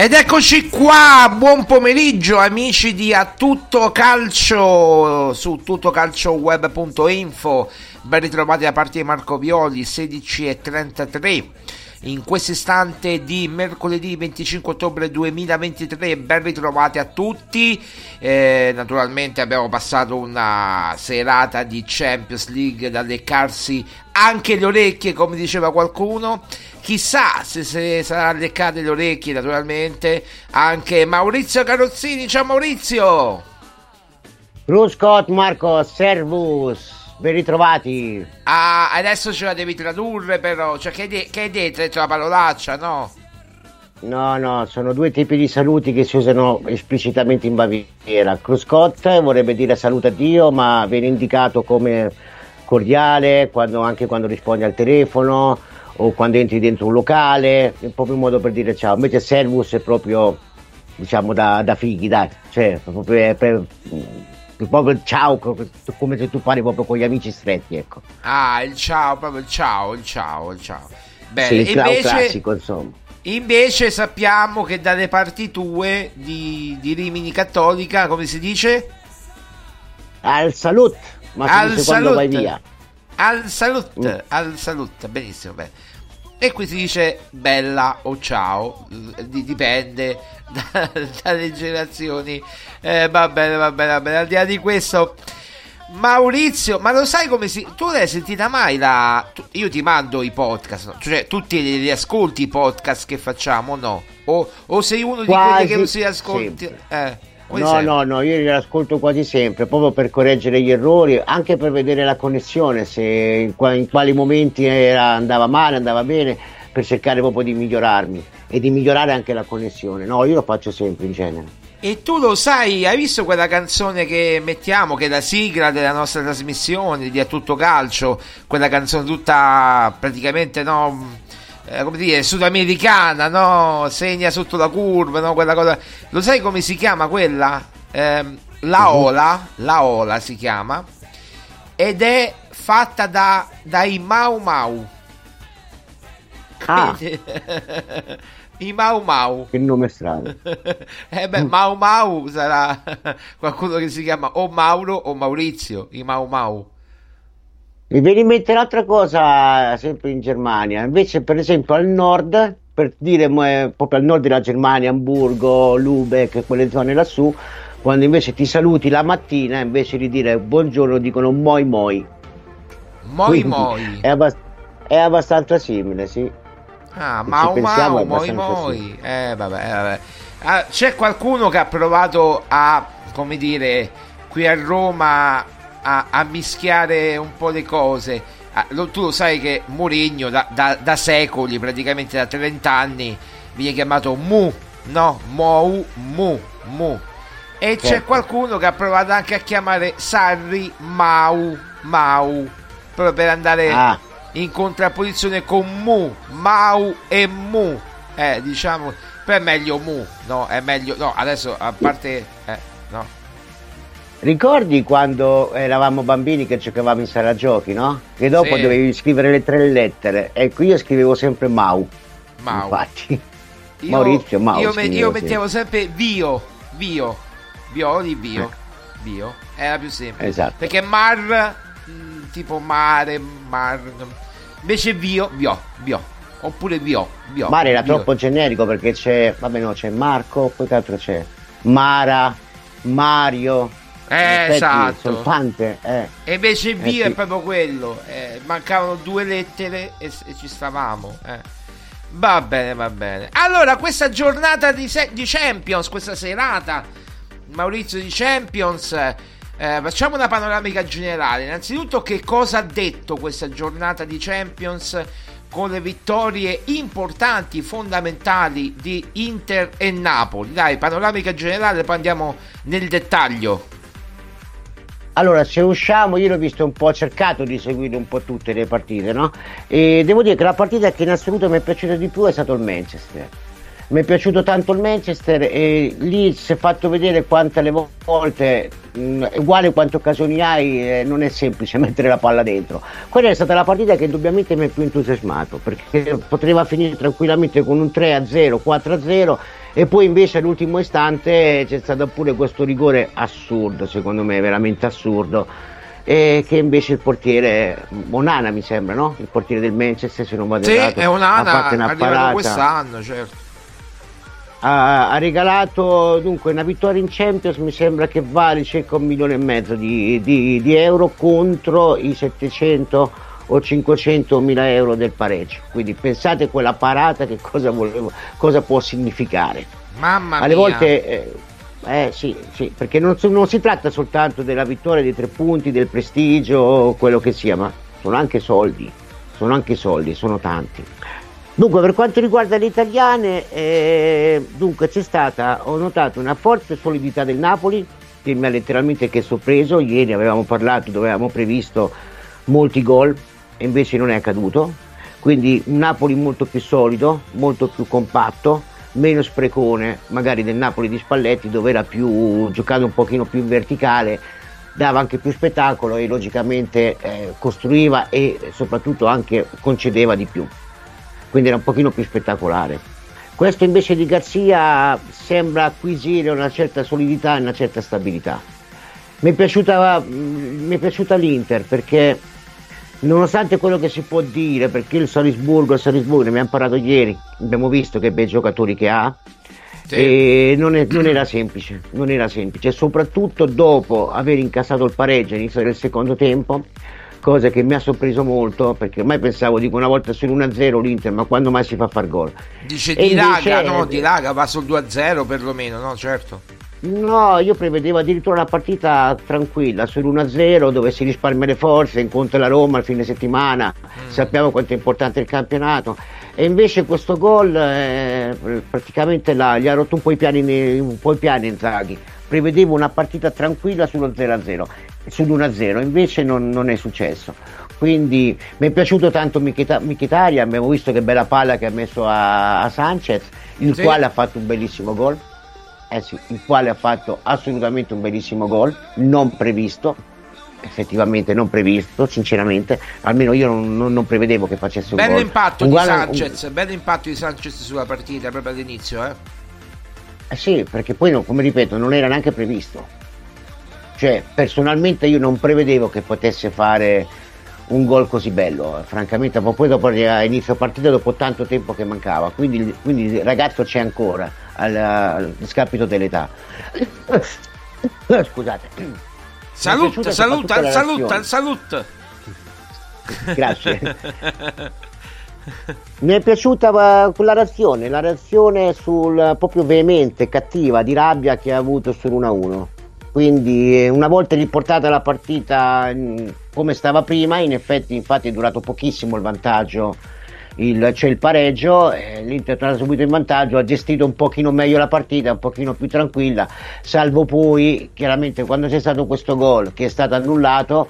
Ed eccoci qua, buon pomeriggio amici di A Tutto Calcio su tuttocalcioweb.info, ben ritrovati da parte di Marco Violi, 16.33 in questo istante di mercoledì 25 ottobre 2023, ben ritrovati a tutti, Eh, naturalmente abbiamo passato una serata di Champions League da leccarsi anche le orecchie come diceva qualcuno, chissà se, se sarà leccate le orecchie naturalmente. Anche Maurizio Carrozzini, ciao Maurizio! Ruscott, Marco, servus, ben ritrovati. Ah, adesso ce la devi tradurre però, cioè che, de- che hai detto? Hai detto la parolaccia, no? No, no, sono due tipi di saluti che si usano esplicitamente in Baviera. Cruscott vorrebbe dire saluta Dio, ma viene indicato come cordiale quando- anche quando rispondi al telefono o quando entri dentro un locale, è proprio un modo per dire ciao. Invece servus è proprio, diciamo, da, da fighi, dai, cioè, proprio, è per- proprio il ciao, come se tu parli proprio con gli amici stretti, ecco. Ah, il ciao, proprio il ciao, il ciao, il ciao. Bene, Sì, il cla- invece, classico, insomma. invece sappiamo che dalle parti tue di, di Rimini Cattolica, come si dice? Al salut, ma si al dice quando vai salut. via. Al salut, Mm. al salut, benissimo, bene. E qui si dice bella o ciao, di- dipende da- dalle generazioni. Eh, va bene, va bene, va bene. Al di là di questo, Maurizio, ma lo sai come si. Tu l'hai sentita mai la. Io ti mando i podcast, cioè tu ti li, li ascolti i podcast che facciamo, no? O, o sei uno di quelli Quasi che non si ascolti. Eh, quasi No, sempre. no, no, io li ascolto quasi sempre, proprio per correggere gli errori, anche per vedere la connessione, se in, qua- in quali momenti era- andava male, andava bene, per cercare proprio di migliorarmi e di migliorare anche la connessione. No, io lo faccio sempre in genere. E tu lo sai, hai visto quella canzone che mettiamo, che è la sigla della nostra trasmissione di A Tutto Calcio, quella canzone tutta praticamente, no, eh, come dire, sudamericana, no, segna sotto la curva, no, quella cosa. Lo sai come si chiama quella? Ehm, la Ola, la Ola si chiama, ed è fatta da, dai Mau Mau. Ah, I Mau Mau. che nome strano. eh beh, Mau Mau sarà qualcuno che si chiama o Mauro o Maurizio, i Mau Mau. Mi viene in mente un'altra cosa, sempre in Germania, invece per esempio al nord, per dire eh, proprio al nord della Germania, Hamburgo, Lübeck, quelle zone lassù, quando invece ti saluti la mattina, invece di dire buongiorno dicono moi moi. Moi Quindi Moi. È, abbast- è abbastanza simile, sì. Ah, se Mau Mau, Moi Moi. Eh, vabbè, eh, vabbè. Ah, c'è qualcuno che ha provato a, come dire, qui a Roma a, a mischiare un po' le cose. Ah, lo- tu lo sai che Mourinho da, da- da secoli, praticamente da 30 anni, viene chiamato Mu, no? Mou, Mu, Mu. E c'è Certo. qualcuno che ha provato anche a chiamare Sarri Mau, Mau, proprio per andare Ah. in contrapposizione con Mu, Mau e Mu. Eh, diciamo, però è meglio Mu, no? È meglio, no, adesso a parte, eh, no. Ricordi quando eravamo bambini che giocavamo in sala giochi, no? Che dopo Sì. dovevi scrivere le tre lettere. E qui io scrivevo sempre Mau. Mau. Infatti. Io- Maurizio, Mau. Io, me- io mettevo sempre Vio, Vio, Violi, Vio, Vio, era più semplice. Esatto. Perché Mar, mh, tipo mare, Mar, invece Vio, Vio, Vio, oppure Vio, Vio. Mare era Vio. troppo generico perché c'è, vabbè no, c'è Marco, poi che altro c'è? Mara, Mario, Eh, esatto. Sono tante. Eh. E invece il Eh, via sì. è proprio quello. eh, mancavano due lettere e, e ci stavamo. eh. Va bene, va bene. Allora, questa giornata di, se- di Champions, questa serata, Maurizio di Champions, eh, facciamo una panoramica generale. Innanzitutto, che cosa ha detto questa giornata di Champions con le vittorie importanti, fondamentali di Inter e Napoli? Dai, panoramica generale, poi andiamo nel dettaglio. Allora, se usciamo, io l'ho visto un po', ho cercato di seguire un po' tutte le partite, no? E devo dire che la partita che in assoluto mi è piaciuta di più è stato il Manchester. Mi è piaciuto tanto il Manchester e lì si è fatto vedere quante le volte, mh, uguale quante occasioni hai, eh, non è semplice mettere la palla dentro. Quella è stata la partita che indubbiamente mi ha più entusiasmato, perché poteva finire tranquillamente con un 3-0, 4-0 e poi invece all'ultimo istante c'è stato pure questo rigore assurdo, secondo me, veramente assurdo. E che invece il portiere Monana mi sembra, no? Il portiere del Manchester, se non vado Sì, errato, è un'ana, ha fatto una parata quest'anno, certo. ha, ha regalato dunque una vittoria in Champions mi sembra che vale circa un milione e mezzo di, di- di euro contro i 700 o 500 mila euro del pareggio quindi pensate quella parata che cosa, volevo, cosa può significare Mamma alle mia. volte eh, eh, sì, sì, perché non, si- non si tratta soltanto della vittoria dei tre punti, del prestigio o quello che sia, ma sono anche soldi, sono anche soldi, sono tanti. Dunque, per quanto riguarda le italiane, eh, dunque c'è stata, ho notato una forte solidità del Napoli, che mi ha letteralmente che sorpreso, ieri avevamo parlato, dove avevamo previsto molti gol e invece non è accaduto, quindi un Napoli molto più solido, molto più compatto, meno sprecone magari del Napoli di Spalletti dove era più giocato un pochino più in verticale dava anche più spettacolo e logicamente eh, costruiva e soprattutto anche concedeva di più. Quindi era un pochino più spettacolare. Questo invece di Garzia sembra acquisire una certa solidità e una certa stabilità. Mi è piaciuta, mm, mi è piaciuta l'Inter perché nonostante quello che si può dire, perché il Salisburgo, il Salisburgo, ne abbiamo parlato ieri, abbiamo visto che bei giocatori che ha, Sì. e non, è- non era semplice, non era semplice, soprattutto dopo aver incassato il pareggio all'inizio del secondo tempo, cosa che mi ha sorpreso molto, perché ormai pensavo, dico una volta sul 1-0 l'Inter, ma quando mai si fa far gol? Dice E di invece- raga, no? Di raga va sul 2-0 perlomeno, no? Certo. No, io prevedevo addirittura una partita tranquilla sull'1-0 dove si risparmia le forze, incontra la Roma il fine settimana, sappiamo quanto è importante il campionato e invece questo gol eh, praticamente la- gli ha rotto un po' i piani, un po' i piani Inzaghi. Prevedevo una partita tranquilla sullo 0-0, sull'1-0, invece non, non è successo. Quindi mi è piaciuto tanto Michita- Mkhitaryan, abbiamo visto che bella palla che ha messo a, a Sanchez, il Sì. quale ha fatto un bellissimo gol il quale ha fatto assolutamente un bellissimo gol, non previsto, effettivamente non previsto, sinceramente, almeno io non, non- non prevedevo che facesse un Bello gol. impatto Un di Sanchez, bello impatto di Sanchez sulla partita proprio all'inizio, eh. Eh sì, perché poi, no, come ripeto, non era neanche previsto. Cioè, personalmente io non prevedevo che potesse fare un gol così bello, eh, francamente, ma poi dopo inizio partita, dopo tanto tempo che mancava, quindi, quindi il ragazzo c'è ancora, al, discapito dell'età. Scusate. Saluta, piaciuta saluta, saluta, saluta. Grazie. Mi è piaciuta eh, quella reazione, la reazione sul proprio veemente, cattiva, di rabbia che ha avuto sull'1-1. Quindi eh, una volta riportata la partita mm, come stava prima, in effetti infatti è durato pochissimo il vantaggio, il, cioè il pareggio, eh, l'Inter è subito in vantaggio, ha gestito un pochino meglio la partita, un pochino più tranquilla, salvo poi chiaramente quando c'è stato questo gol che è stato annullato,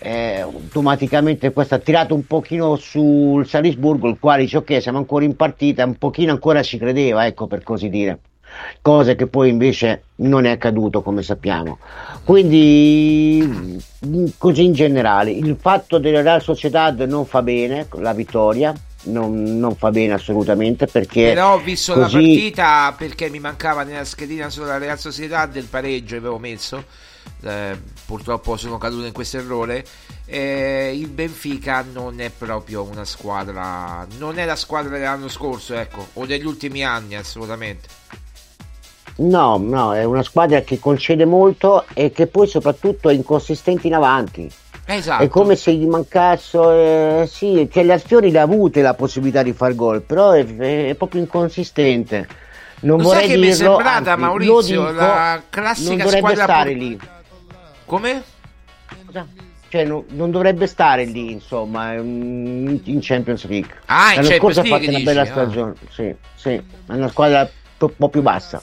eh, automaticamente questo ha tirato un pochino sul Salisburgo, il quale dice ok siamo ancora in partita, un pochino ancora ci credeva, ecco per così dire. Cosa che poi invece non è accaduto come sappiamo. Quindi mh, così in generale, il fatto del Real Sociedad non fa bene, la vittoria, non, non fa bene assolutamente perché Però ho visto la così- partita perché mi mancava nella schedina sulla Real Società del pareggio avevo messo. eh, purtroppo sono caduto in questo errore. Eh, il Benfica non è proprio una squadra, non è la squadra dell'anno scorso, ecco, o degli ultimi anni, assolutamente. No, no, è una squadra che concede molto e che poi soprattutto è inconsistente in avanti. Esatto. È come se gli mancasse, eh, sì, le azioni le ha avute la possibilità di far gol, però è, è proprio inconsistente. Non Lo vorrei sai che mi è dirlo, sembrata, anzi, Maurizio, dico, la classica non dovrebbe squadra stare por- lì. Come? Cioè, no- non dovrebbe stare lì, insomma, in, Champions League. Ah, in L'anno Champions scorso ha League fatto una dici, bella ah. stagione, sì, sì, è una squadra un po' più bassa.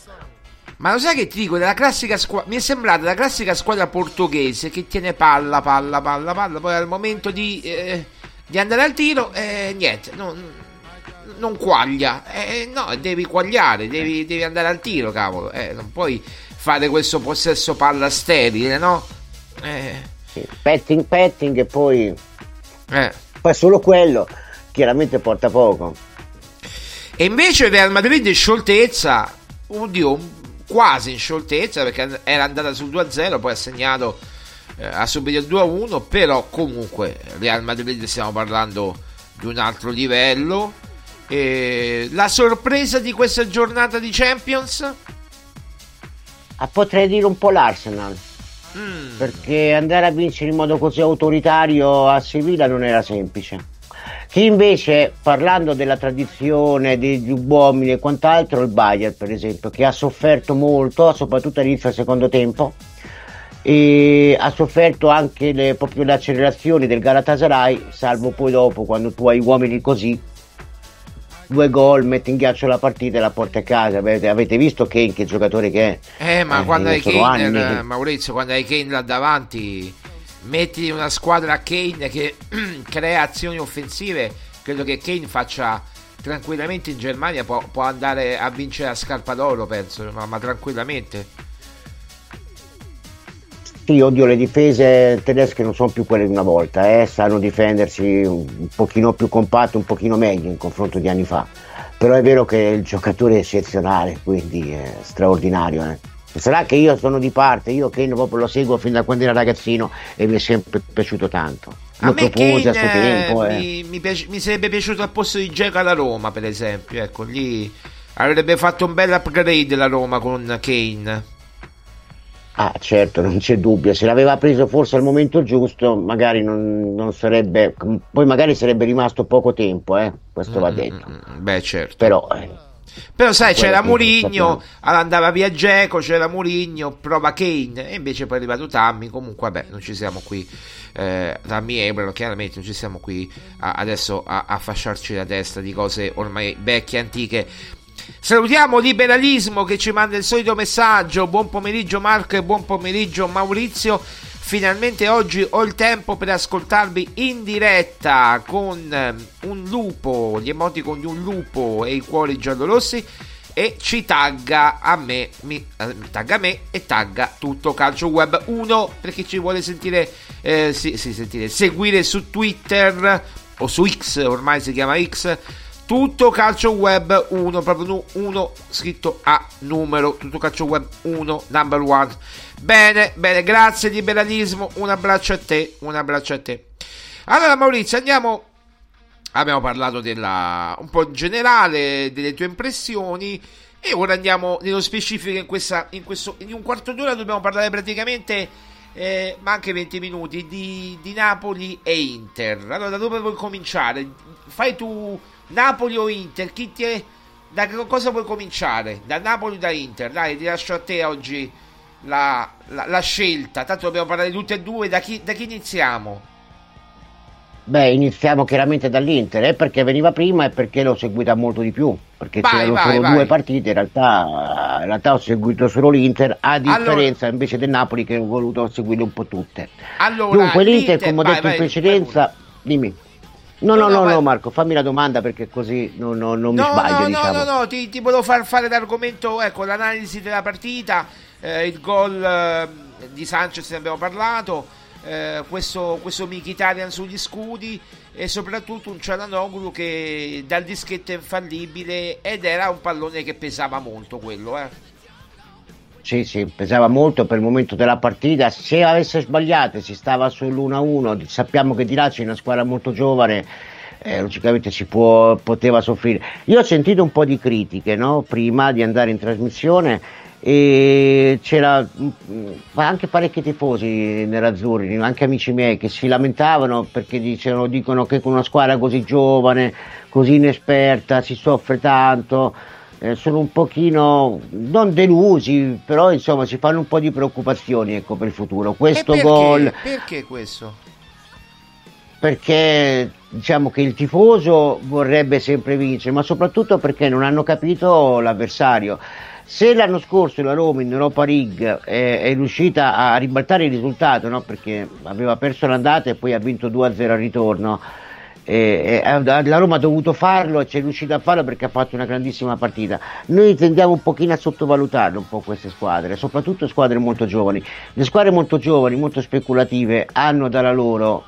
Ma lo sai che ti dico, della classica squadra, mi è sembrata la classica squadra portoghese che tiene palla, palla, palla, palla, poi al momento di, eh, di andare al tiro, eh, niente, non, non quaglia, eh, no, devi quagliare, devi, devi andare al tiro, cavolo, eh, non puoi fare questo possesso palla sterile, no? Eh, Sì. Petting, petting e poi, eh. poi solo quello chiaramente porta poco. E invece il Real Madrid scioltezza, oddio, quasi in scioltezza perché era andata sul 2-0, poi ha segnato, eh, ha subito il 2-1, però comunque Real Madrid stiamo parlando di un altro livello. E la sorpresa di questa giornata di Champions? Ah, potrei dire un po' l'Arsenal, Mm, perché andare a vincere in modo così autoritario a Siviglia non era semplice. Chi invece, parlando della tradizione, degli uomini e quant'altro, il Bayern per esempio, che ha sofferto molto, soprattutto all'inizio del secondo tempo, e ha sofferto anche le, proprio le accelerazioni del Galatasaray, salvo poi dopo quando tu hai uomini così, due gol, metti in ghiaccio la partita e la porti a casa. Avete, avete visto Kane che giocatore che è? Eh, ma Eh, quando hai Kane, anni Maurizio, quando hai Kane là davanti, metti una squadra a Kane che crea azioni offensive. Credo che Kane faccia tranquillamente in Germania, può, può andare a vincere la scarpa d'oro, penso, ma, ma tranquillamente. Sì, oddio, le difese tedesche non sono più quelle di una volta, eh, sanno difendersi un, pochino più compatte, un pochino meglio in confronto di anni fa. Però è vero che il giocatore è eccezionale, quindi è straordinario. Eh. Sarà che io sono di parte, io Kane proprio lo seguo fin da quando era ragazzino e mi è sempre piaciuto tanto. A Lo me a suo Kane eh, tempo. eh. mi, mi piace- mi sarebbe piaciuto al posto di Dzeko alla Roma, per esempio. Ecco, lì avrebbe fatto un bel upgrade la Roma con Kane. Ah, certo, non c'è dubbio. Se l'aveva preso forse al momento giusto, magari non, non sarebbe. Poi magari sarebbe rimasto poco tempo, eh? questo va Mm, detto. mm, mm, Beh, certo. Però eh, Però sai, c'era Murigno, andava via Geco, c'era Murigno, prova Kane, e invece poi è arrivato Tammy, comunque vabbè, non ci siamo qui, eh, Tammy Ebro, chiaramente non ci siamo qui a- adesso a, a fasciarci la testa di cose ormai vecchie, antiche. Salutiamo Liberalismo che ci manda il solito messaggio, buon pomeriggio Marco e buon pomeriggio Maurizio. Finalmente oggi ho il tempo per ascoltarvi in diretta con eh, un lupo, gli emoticon di un lupo e i cuori giallorossi e ci tagga a me, mi, eh, tagga me e tagga tutto Calcio Web 1 per chi ci vuole sentire, eh, sì, sì, sentire, seguire su Twitter o su X, ormai si chiama X, tutto Calcio Web 1, proprio 1 scritto a numero, tutto Calcio Web 1, number one. Bene, bene, grazie liberalismo, un abbraccio a te, un abbraccio a te. Allora Maurizio, andiamo. Abbiamo parlato della un po' in generale delle tue impressioni. E ora andiamo nello specifico in, questa, in, questo, in un quarto d'ora dobbiamo parlare praticamente eh, ma anche 20 minuti di, di Napoli e Inter. Allora da dove vuoi cominciare? Fai tu Napoli o Inter? Chi ti è, da cosa vuoi cominciare? Da Napoli o da Inter? Dai ti lascio a te oggi la, la- la scelta. Tanto dobbiamo parlare di tutte e due. Da chi, da chi iniziamo? Beh, iniziamo chiaramente dall'Inter, eh, perché veniva prima e perché l'ho seguita molto di più, perché Vai, c'erano vai, solo vai. due partite, in realtà, in realtà ho seguito solo l'Inter, a differenza invece del Napoli che ho voluto seguire un po' tutte. allora Dunque l'Inter, come ho detto in precedenza, dimmi. No, No, no, no, Marco, fammi la domanda perché così non, non- non mi No, sbaglio, no, diciamo. no, no, no, ti, ti volevo far fare l'argomento, ecco, l'analisi della partita, eh, il gol eh, di Sanchez ne abbiamo parlato, eh, questo, questo Mkhitaryan sugli scudi e soprattutto un Cialanoglu che dal dischetto è infallibile ed era un pallone che pesava molto quello, eh. Sì, sì, pesava molto per il momento della partita. Se avesse sbagliato si stava sull'1-1, sappiamo che di là c'è una squadra molto giovane, eh, logicamente si può, poteva soffrire. Io ho sentito un po' di critiche no? prima di andare in trasmissione e c'era mm, anche parecchi tifosi nell'Azzurri, anche amici miei che si lamentavano perché dicevano, dicono che con una squadra così giovane, così inesperta si soffre tanto. Eh, sono un pochino non delusi, però insomma si fanno un po' di preoccupazioni ecco, per il futuro. Questo perché? gol Perché questo? perché diciamo che il tifoso vorrebbe sempre vincere, ma soprattutto perché non hanno capito l'avversario. Se l'anno scorso la Roma in Europa League è, è riuscita a ribaltare il risultato, no? perché aveva perso l'andata e poi ha vinto 2-0 al ritorno, e, e, la Roma ha dovuto farlo e ci è riuscita a farlo perché ha fatto una grandissima partita. Noi tendiamo un pochino a sottovalutare un po' queste squadre, soprattutto squadre molto giovani. Le squadre molto giovani, molto speculative, hanno dalla loro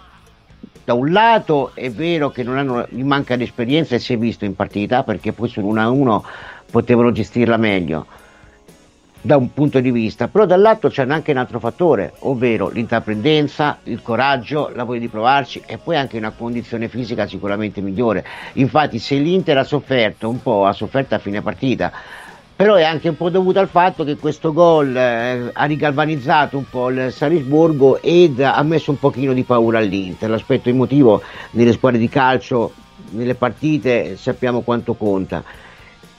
da un lato è vero che non hanno, gli manca l'esperienza e si è visto in partita perché poi sul 1-1 potevano gestirla meglio da un punto di vista, però dall'altro c'è anche un altro fattore, ovvero l'intraprendenza, il coraggio, la voglia di provarci e poi anche una condizione fisica sicuramente migliore. Infatti se l'Inter ha sofferto un po', ha sofferto a fine partita, però è anche un po' dovuto al fatto che questo gol eh, ha rigalvanizzato un po' il Salisburgo ed ha messo un pochino di paura all'Inter. L'aspetto emotivo nelle squadre di calcio, nelle partite, sappiamo quanto conta.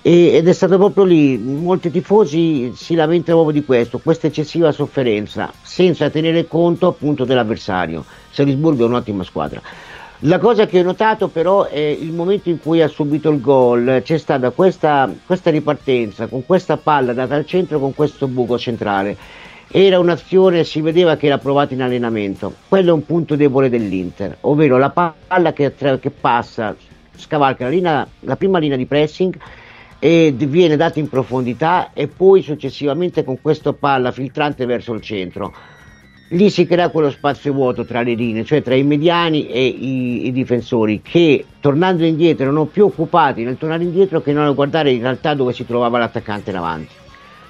E, ed è stato proprio lì, molti tifosi si lamentano proprio di questo, questa eccessiva sofferenza, senza tenere conto appunto dell'avversario. Salisburgo è un'ottima squadra. La cosa che ho notato però è il momento in cui ha subito il gol, c'è stata questa, questa ripartenza con questa palla data al centro con questo buco centrale. Era un'azione, si vedeva che era provata in allenamento. Quello è un punto debole dell'Inter, ovvero la palla che, che passa, scavalca la, linea, la prima linea di pressing e viene data in profondità e poi successivamente con questa palla filtrante verso il centro lì si crea quello spazio vuoto tra le linee, cioè tra i mediani e i, i, difensori che tornando indietro erano più occupati nel tornare indietro che non a guardare in realtà dove si trovava l'attaccante davanti.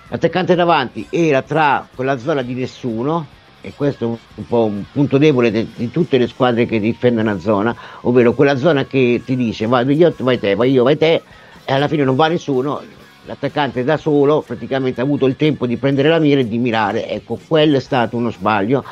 L'attaccante davanti era tra quella zona di nessuno, e questo è un po' un punto debole di, di tutte le squadre che difendono una zona, ovvero quella zona che ti dice vai io, vai te, vai io, vai te, e alla fine non va nessuno, l'attaccante da solo praticamente ha avuto il tempo di prendere la mira e di mirare. Ecco, quello è stato uno sbaglio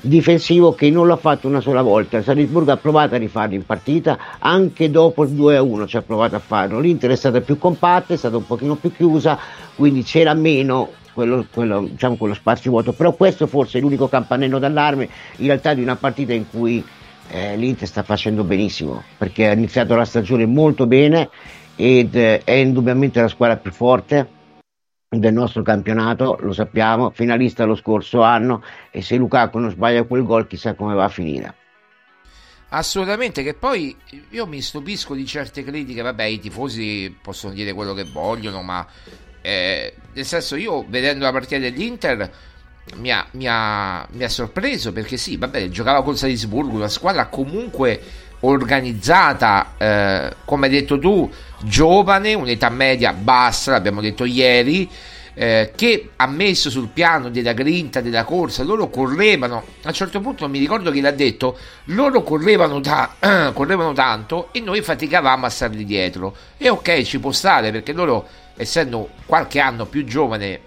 difensivo che non l'ha fatto una sola volta. Il Salisburgo ha provato a rifarlo in partita, anche dopo il 2-1 ci ha provato a farlo. L'Inter è stata più compatta, è stata un pochino più chiusa, quindi c'era meno quello, quello, diciamo, quello spazio vuoto. Però questo forse è l'unico campanello d'allarme in realtà di una partita in cui eh, l'Inter sta facendo benissimo, perché ha iniziato la stagione molto bene ed è indubbiamente la squadra più forte del nostro campionato, lo sappiamo, finalista lo scorso anno e se Lukaku non sbaglia quel gol chissà come va a finire. Assolutamente, che poi io mi stupisco di certe critiche, vabbè i tifosi possono dire quello che vogliono, ma eh, nel senso io vedendo la partita dell'Inter mi ha, mi ha, mi ha sorpreso perché sì, vabbè giocava con Salisburgo, una squadra comunque organizzata, eh, come hai detto tu, giovane, un'età media bassa, l'abbiamo detto ieri, eh, che ha messo sul piano della grinta, della corsa, loro correvano, a un certo punto mi ricordo chi l'ha detto, loro correvano, ta- correvano tanto e noi faticavamo a starli dietro. E ok, ci può stare perché loro, essendo qualche anno più giovane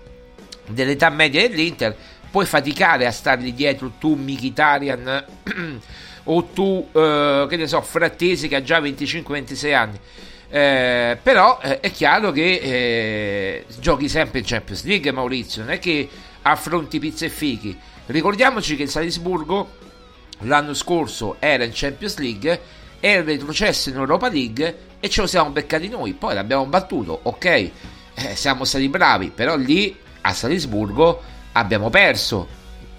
dell'età media dell'Inter, puoi faticare a stargli dietro tu, Mkhitaryan o tu, eh, che ne so, Frattesi che ha già 25-26 anni. Eh, però eh, è chiaro che eh, giochi sempre in Champions League Maurizio non è che affronti pizza e fichi ricordiamoci che il Salisburgo l'anno scorso era in Champions League era retrocesso in Europa League e ce lo siamo beccati noi poi l'abbiamo battuto ok eh, siamo stati bravi però lì a Salisburgo abbiamo perso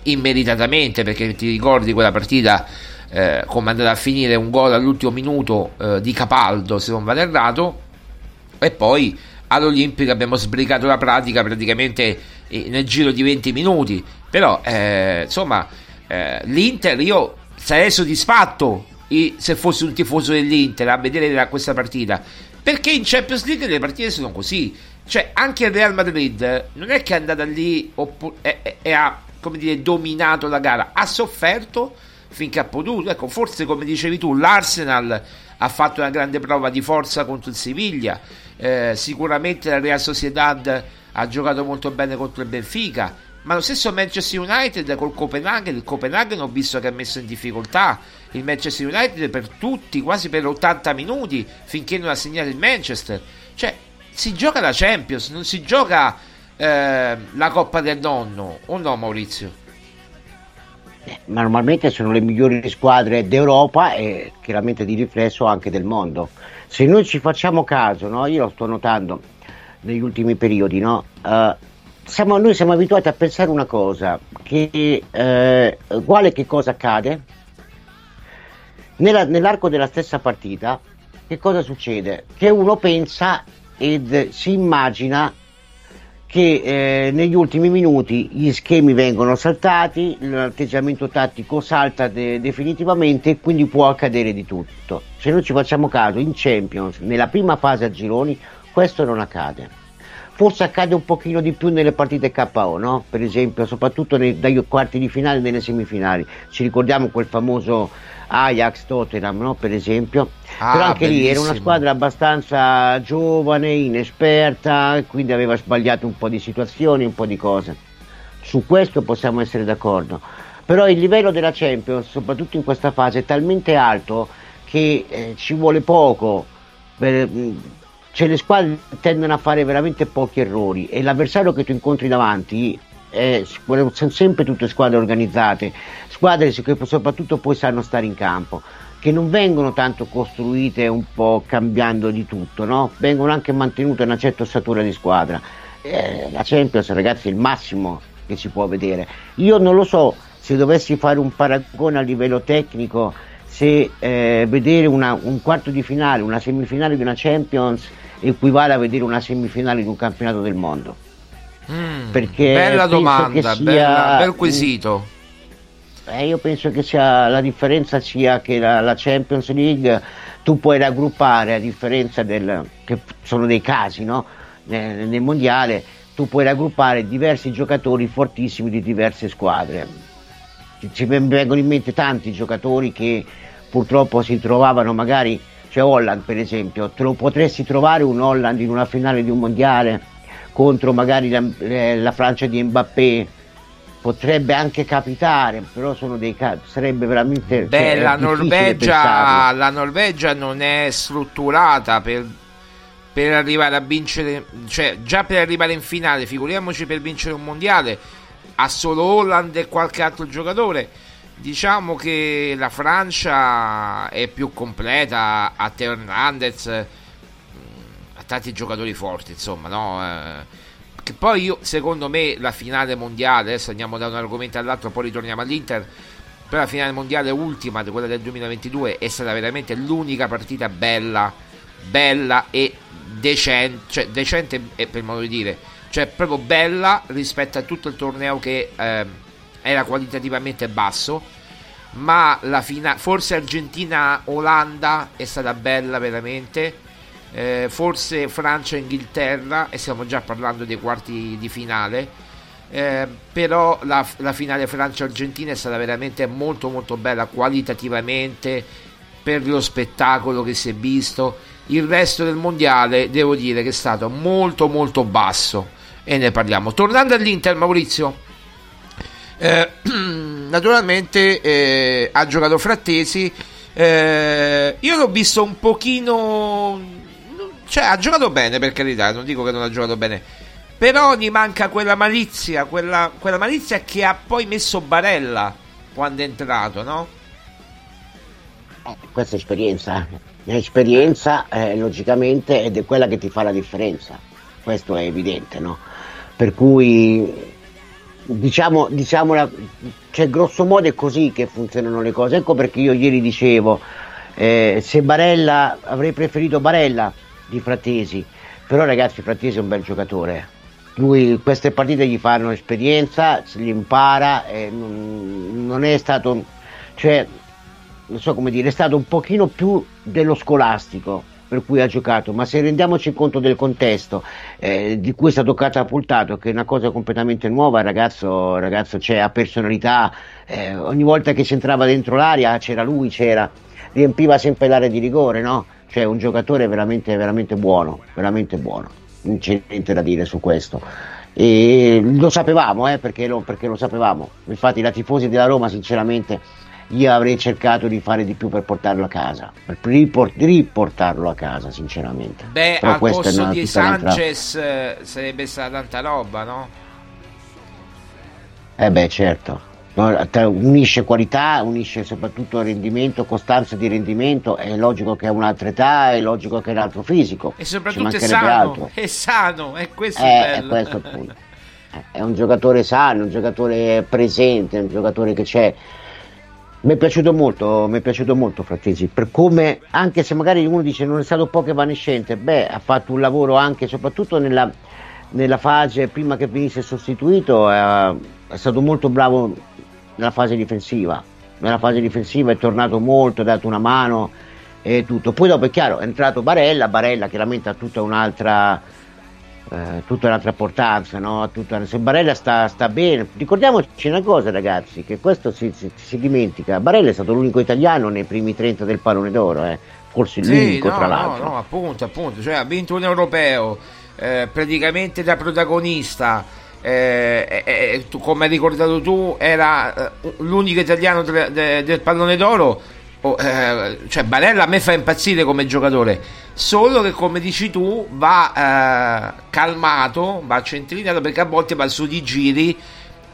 immeritatamente perché ti ricordi quella partita eh, come è andata a finire un gol all'ultimo minuto eh, di Capaldo se non vado errato e poi all'Olimpico abbiamo sbrigato la pratica praticamente eh, nel giro di 20 minuti. Però eh, insomma eh, l'Inter io sarei soddisfatto se fossi un tifoso dell'Inter a vedere questa partita. Perché in Champions League le partite sono così. Cioè anche il Real Madrid non è che è andata lì e ha come dire dominato la gara. Ha sofferto finché ha potuto. Ecco, forse come dicevi tu, l'Arsenal ha fatto una grande prova di forza contro il Siviglia. Eh, sicuramente la Real Sociedad ha giocato molto bene contro il Benfica, ma lo stesso Manchester United col Copenaghen, il Copenaghen ho visto che ha messo in difficoltà il Manchester United per tutti, quasi per 80 minuti, finché non ha segnato il Manchester. Cioè, si gioca la Champions, non si gioca eh, la Coppa del Nonno, o no Maurizio? Normalmente sono le migliori squadre d'Europa e chiaramente di riflesso anche del mondo. Se noi ci facciamo caso, no? io lo sto notando negli ultimi periodi, no? uh, siamo, noi siamo abituati a pensare una cosa, che eh, uguale che cosa accade, Nella, nell'arco della stessa partita, che cosa succede? Che uno pensa ed si immagina che eh, negli ultimi minuti gli schemi vengono saltati, l'atteggiamento tattico salta de- definitivamente e quindi può accadere di tutto. Se noi ci facciamo caso in Champions, nella prima fase a gironi, questo non accade. Forse accade un pochino di più nelle partite KO, no? Per esempio, soprattutto nei, dai quarti di finale e nelle semifinali. Ci ricordiamo quel famoso Ajax Tottenham, no? per esempio. Ah, Però anche bellissimo. lì era una squadra abbastanza giovane, inesperta, quindi aveva sbagliato un po' di situazioni, un po' di cose. Su questo possiamo essere d'accordo. Però il livello della Champions, soprattutto in questa fase, è talmente alto che eh, ci vuole poco. Per, cioè le squadre tendono a fare veramente pochi errori e l'avversario che tu incontri davanti eh, sono sempre tutte squadre organizzate, squadre che soprattutto poi sanno stare in campo, che non vengono tanto costruite un po' cambiando di tutto, no? vengono anche mantenute una certa ossatura di squadra. Eh, la Champions, ragazzi, è il massimo che si può vedere. Io non lo so se dovessi fare un paragone a livello tecnico, se eh, vedere una, un quarto di finale, una semifinale di una Champions equivale a vedere una semifinale di un campionato del mondo Mm, perché bella domanda, sia, bella, bel quesito. Eh, io penso che sia, la differenza sia che la, la, Champions League tu puoi raggruppare, a differenza del che sono dei casi no? nel, nel mondiale, tu puoi raggruppare diversi giocatori fortissimi di diverse squadre. Ci, vengono in mente tanti giocatori che purtroppo si trovavano magari, c'è Holland per esempio, te lo potresti trovare un Holland in una finale di un mondiale contro magari la, eh, la Francia di Mbappé potrebbe anche capitare, però sono dei casi, sarebbe veramente Beh, cioè, la, Norvegia, la Norvegia non è strutturata per, per arrivare a vincere, cioè già per arrivare in finale, figuriamoci per vincere un mondiale, ha solo Holland e qualche altro giocatore. Diciamo che la Francia è più completa, a Teo Hernandez tanti giocatori forti, insomma, no? Che poi io, secondo me, la finale mondiale, adesso andiamo da un argomento all'altro, poi ritorniamo all'Inter. Però la finale mondiale ultima, quella del 2022, è stata veramente l'unica partita bella, bella e decente, cioè decente per modo di dire, cioè proprio bella rispetto a tutto il torneo che eh, era qualitativamente basso. Ma la finale, forse Argentina-Olanda è stata bella veramente eh, forse Francia e Inghilterra, e stiamo già parlando dei quarti di finale. Eh, però la, la finale Francia-Argentina è stata veramente molto molto bella qualitativamente per lo spettacolo che si è visto. Il resto del mondiale devo dire che è stato molto molto basso. E ne parliamo. Tornando all'Inter Maurizio. Eh, naturalmente eh, ha giocato Frattesi. Eh, io l'ho visto un pochino cioè, ha giocato bene, per carità, non dico che non ha giocato bene. Però gli manca quella malizia, quella, quella malizia che ha poi messo Barella quando è entrato, no? Eh, questa è esperienza. L'esperienza, eh, logicamente, ed è quella che ti fa la differenza. Questo è evidente, no? Per cui, diciamo, diciamo la, cioè, grosso modo è così che funzionano le cose. Ecco perché io ieri dicevo, eh, se Barella, avrei preferito Barella di Frattesi, però ragazzi Frattesi è un bel giocatore, lui queste partite gli fanno esperienza, se li impara, non, non è stato, cioè, non so come dire, è stato un pochino più dello scolastico per cui ha giocato, ma se rendiamoci conto del contesto eh, di cui è stato catapultato, che è una cosa completamente nuova, il ragazzo, ragazzo c'è, ha personalità, eh, ogni volta che si entrava dentro l'aria c'era lui, c'era, riempiva sempre l'area di rigore, no? Cioè un giocatore veramente, veramente buono, veramente buono. non c'è niente da dire su questo. E lo sapevamo, eh, perché, lo, perché lo sapevamo. Infatti, da tifosi della Roma, sinceramente, io avrei cercato di fare di più per portarlo a casa, per riport- riportarlo a casa, sinceramente. Beh, Però al posto di Sanchez eh, sarebbe stata tanta roba, no? Eh beh, certo. Unisce qualità, unisce soprattutto rendimento, costanza di rendimento, è logico che ha un'altra età, è logico che è un altro fisico. E soprattutto è sano, altro. è sano, è questo eh, è questo il punto. Eh, è un giocatore sano, un giocatore presente, un giocatore che c'è. Mi è piaciuto molto, mi è piaciuto molto Frattesi, per come, anche se magari uno dice non è stato poco evanescente, beh, ha fatto un lavoro anche, soprattutto nella, nella fase prima che venisse sostituito, eh, è stato molto bravo nella fase difensiva. Nella fase difensiva è tornato molto, ha dato una mano e tutto. Poi dopo è chiaro, è entrato Barella, Barella chiaramente ha tutta un'altra eh, tutta un'altra importanza, no? tutta, se Barella sta, sta, bene, ricordiamoci una cosa ragazzi, che questo si, si, si, dimentica, Barella è stato l'unico italiano nei primi 30 del pallone d'oro, eh? forse sì, l'unico no, tra l'altro. No, no, appunto, appunto, cioè ha vinto un europeo, eh, praticamente da protagonista, eh, eh, tu, come hai ricordato tu, era eh, l'unico italiano de, de, del pallone d'oro. Oh, eh, cioè Barella a me fa impazzire come giocatore solo che come dici tu va eh, calmato va centrinato perché a volte va su di giri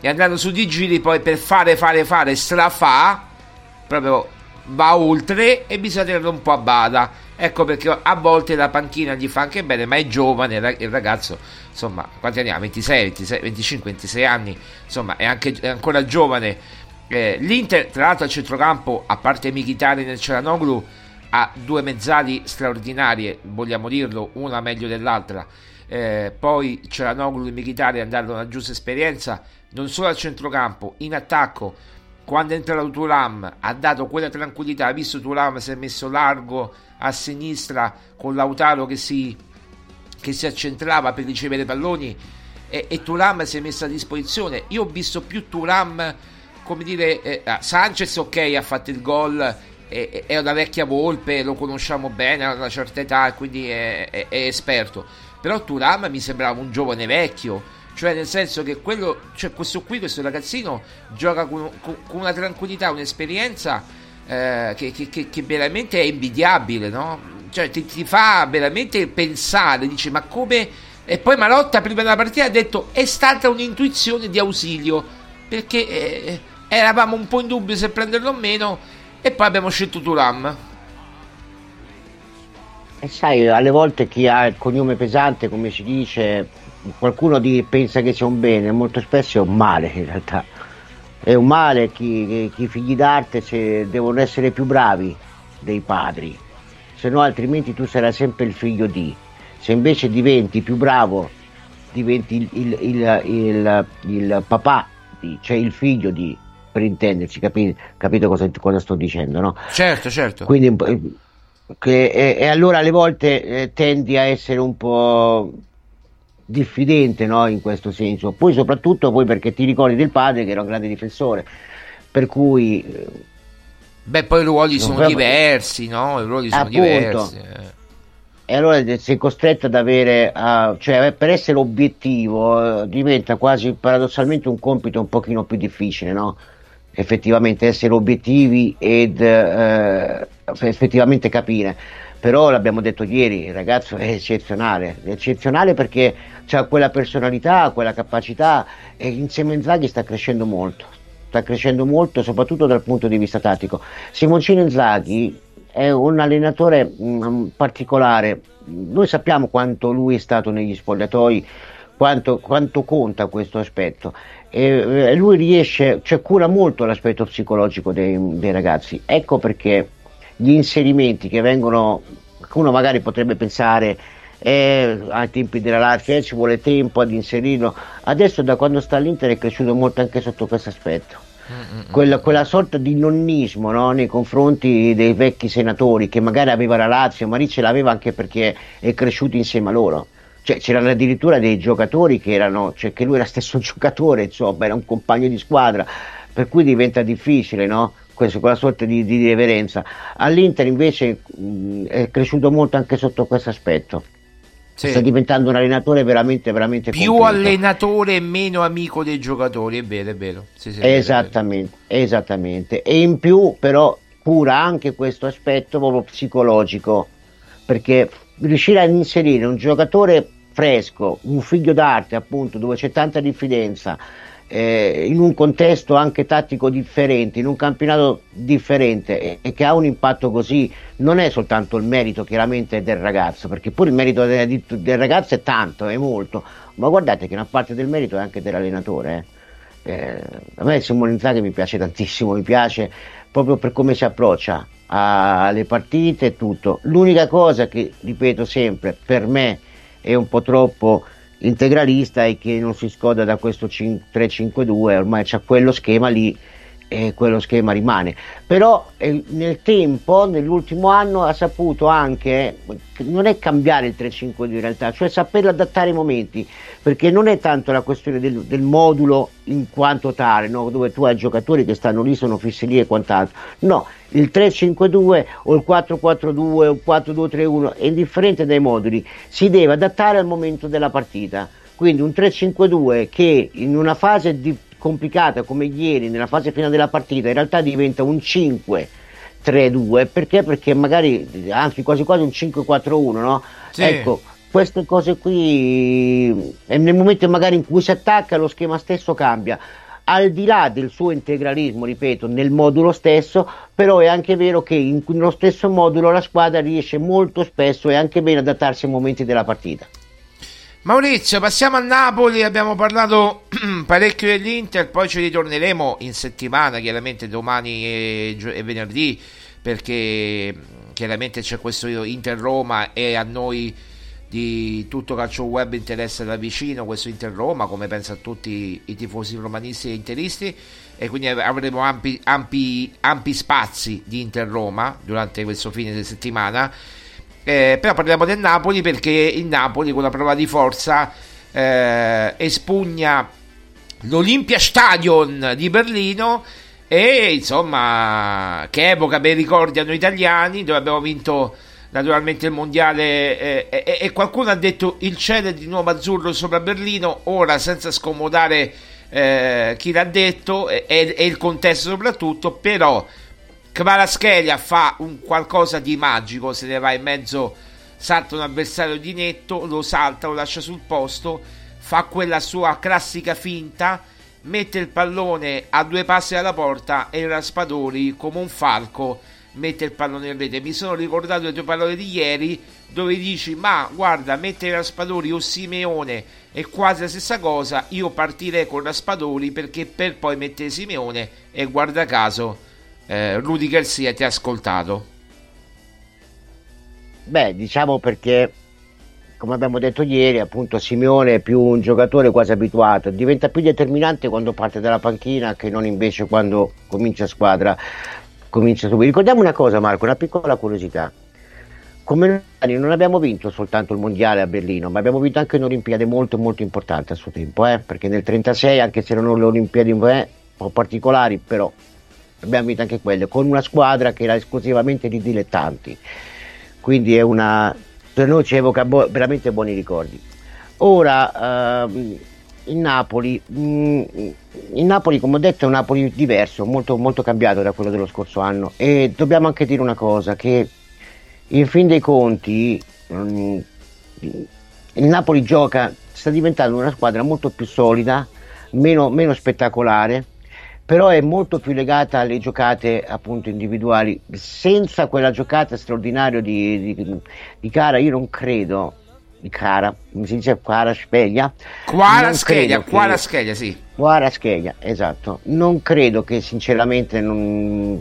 e andando su di giri poi per fare fare fare strafà proprio va oltre e bisogna tenerlo un po' a bada ecco perché a volte la panchina gli fa anche bene ma è giovane il ragazzo insomma quanti anni ha? 26, 26 25 26 anni insomma è, anche, è ancora giovane. Eh, l'Inter tra l'altro al centrocampo a parte Michitari nel Ceranoglu ha due mezzali straordinarie vogliamo dirlo una meglio dell'altra. Eh, poi Ceranoglu e Michitari hanno dato una giusta esperienza non solo al centrocampo in attacco quando è entrato Turam ha dato quella tranquillità ha visto Turam si è messo largo a sinistra con Lautaro che si che si accentrava per ricevere palloni e, e Turam si è messo a disposizione. Io ho visto più Turam, come dire, eh, ah, Sanchez ok ha fatto il gol, è, una vecchia volpe, lo conosciamo bene, ha una certa età quindi è, è, è esperto. Però Turam mi sembrava un giovane vecchio cioè nel senso che quello, cioè questo qui, questo ragazzino gioca con, con, una tranquillità, un'esperienza eh, che, che, che, veramente è invidiabile, no? cioè ti, ti fa veramente pensare, dice ma come... E poi Marotta prima della partita ha detto è stata un'intuizione di ausilio, perché eh, eravamo un po' in dubbio se prenderlo o meno e poi abbiamo scelto Turam. E sai, alle volte chi ha il cognome pesante, come si dice, qualcuno di, pensa che sia un bene, molto spesso è un male in realtà. È un male chi, chi figli d'arte se devono essere più bravi dei padri se no altrimenti tu sarai sempre il figlio di. Se invece diventi più bravo, diventi il, il, il, il papà di, cioè il figlio di, per intenderci, capito, capito cosa, cosa, sto dicendo, no? Certo, certo. Quindi, che, e, e, allora alle volte eh, tendi a essere un po' diffidente no? in questo senso, poi soprattutto poi perché ti ricordi del padre che era un grande difensore, per cui eh, Beh, poi i ruoli sono proprio... diversi, no? I ruoli sono Appunto. diversi. Eh. E allora sei costretto ad avere, uh, cioè per essere obiettivo uh, diventa quasi paradossalmente un compito un pochino più difficile, no? Effettivamente essere obiettivi ed uh, effettivamente capire. Però l'abbiamo detto ieri, il ragazzo è eccezionale, è eccezionale perché ha quella personalità, quella capacità e insieme a Inzaghi sta crescendo molto sta crescendo molto soprattutto dal punto di vista tattico. Simoncino Inzaghi è un allenatore mm, particolare, noi sappiamo quanto lui è stato negli spogliatoi, quanto, quanto conta questo aspetto. E, e lui riesce, cioè cura molto l'aspetto psicologico dei, dei ragazzi, ecco perché gli inserimenti che vengono, uno magari potrebbe pensare eh, ai tempi della Lazio eh, ci vuole tempo ad inserirlo adesso da quando sta all'Inter è cresciuto molto anche sotto questo aspetto quella, quella, sorta di nonnismo no? nei confronti dei vecchi senatori che magari aveva la Lazio, ma lì ce l'aveva anche perché è cresciuto insieme a loro. Cioè, c'erano addirittura dei giocatori che erano, cioè che lui era stesso giocatore, insomma, era un compagno di squadra, per cui diventa difficile, no? Quella sorta di, di riverenza. All'Inter invece mh, è cresciuto molto anche sotto questo aspetto. sì. sta diventando un allenatore veramente, veramente più completo. allenatore e meno amico dei giocatori, è vero, è vero. Sì, sì, esattamente, è vero. esattamente. E in più, però, cura anche questo aspetto proprio psicologico, perché riuscire a inserire un giocatore fresco, un figlio d'arte, appunto, dove c'è tanta diffidenza eh, in un contesto anche tattico differente, in un campionato differente e, e, che ha un impatto così, non è soltanto il merito chiaramente del ragazzo, perché pure il merito del, del ragazzo è tanto, è molto, ma guardate che una parte del merito è anche dell'allenatore. Eh. Eh, a me Simone Inzaghi mi piace tantissimo, mi piace proprio per come si approccia alle partite e tutto. L'unica cosa che, ripeto sempre, per me è un po' troppo integralista e che non si scoda da questo 3-5-2, ormai c'è quello schema lì e quello schema rimane. Però eh, nel tempo, nell'ultimo anno, ha saputo anche, non è cambiare il 3-5-2 in realtà, cioè saperlo adattare i momenti, perché non è tanto la questione del, del modulo in quanto tale, no? dove tu hai giocatori che stanno lì, sono fissi lì e quant'altro. No, il 3-5-2 o il 4-4-2 o il 4-2-3-1 è indifferente dai moduli, si deve adattare al momento della partita. Quindi un 3-5-2 che in una fase di complicata come ieri nella fase finale della partita in realtà diventa un 5 3-2 perché? Perché magari anzi quasi quasi un 5-4-1 no? Sì. ecco queste cose qui nel momento magari in cui si attacca lo schema stesso cambia al di là del suo integralismo, ripeto, nel modulo stesso, però è anche vero che in nello stesso modulo la squadra riesce molto spesso e anche bene adattarsi ai momenti della partita. Maurizio, passiamo a Napoli, abbiamo parlato parecchio dell'Inter, poi ci ritorneremo in settimana, chiaramente domani e, e venerdì, perché chiaramente c'è questo Inter-Roma e a noi di tutto calcio web interessa da vicino questo Inter-Roma, come pensa a tutti i tifosi romanisti e interisti, e quindi avremo ampi, ampi, ampi spazi di Inter-Roma durante questo fine di settimana eh, però parliamo del Napoli perché il Napoli con la prova di forza eh, espugna l'Olympia Stadion di Berlino e insomma che evoca bei ricordi a noi italiani dove abbiamo vinto naturalmente il mondiale eh, e, e, qualcuno ha detto il cielo è di nuovo azzurro sopra Berlino ora senza scomodare eh, chi l'ha detto e, e il contesto soprattutto però Kvaratskhelia fa un qualcosa di magico, se ne va in mezzo, salta un avversario di netto, lo salta, lo lascia sul posto, fa quella sua classica finta, mette il pallone a due passi dalla porta e il Raspadori, come un falco, mette il pallone in rete. Mi sono ricordato le tue parole di ieri dove dici ma guarda mettere Raspadori o Simeone è quasi la stessa cosa, io partirei con Raspadori perché per poi mettere Simeone e guarda caso eh, Rudy Garcia ti ha ascoltato? Beh, diciamo perché, come abbiamo detto ieri, appunto Simeone è più un giocatore quasi abituato, diventa più determinante quando parte dalla panchina che non invece quando comincia squadra. Comincia subito. Ricordiamo una cosa, Marco, una piccola curiosità. Come noi non abbiamo vinto soltanto il mondiale a Berlino, ma abbiamo vinto anche un'Olimpiade molto molto importante a suo tempo, eh? perché nel 1936, anche se erano le Olimpiadi un po' particolari, però abbiamo vinto anche quelle, con una squadra che era esclusivamente di dilettanti. Quindi è una, per noi ci evoca bo- veramente buoni ricordi. Ora, ehm, in Napoli, mh, mm, in Napoli, come ho detto, è un Napoli diverso, molto, molto cambiato da quello dello scorso anno. E dobbiamo anche dire una cosa, che in fin dei conti mh, mm, il Napoli gioca, sta diventando una squadra molto più solida, meno, meno spettacolare però è molto più legata alle giocate appunto individuali. Senza quella giocata straordinaria di, di, di Cara, io non credo. Di Cara, come si dice Quara Speglia? Quara Scheglia, Quara Scheglia, sì. Quara Scheglia, esatto. Non credo che sinceramente non,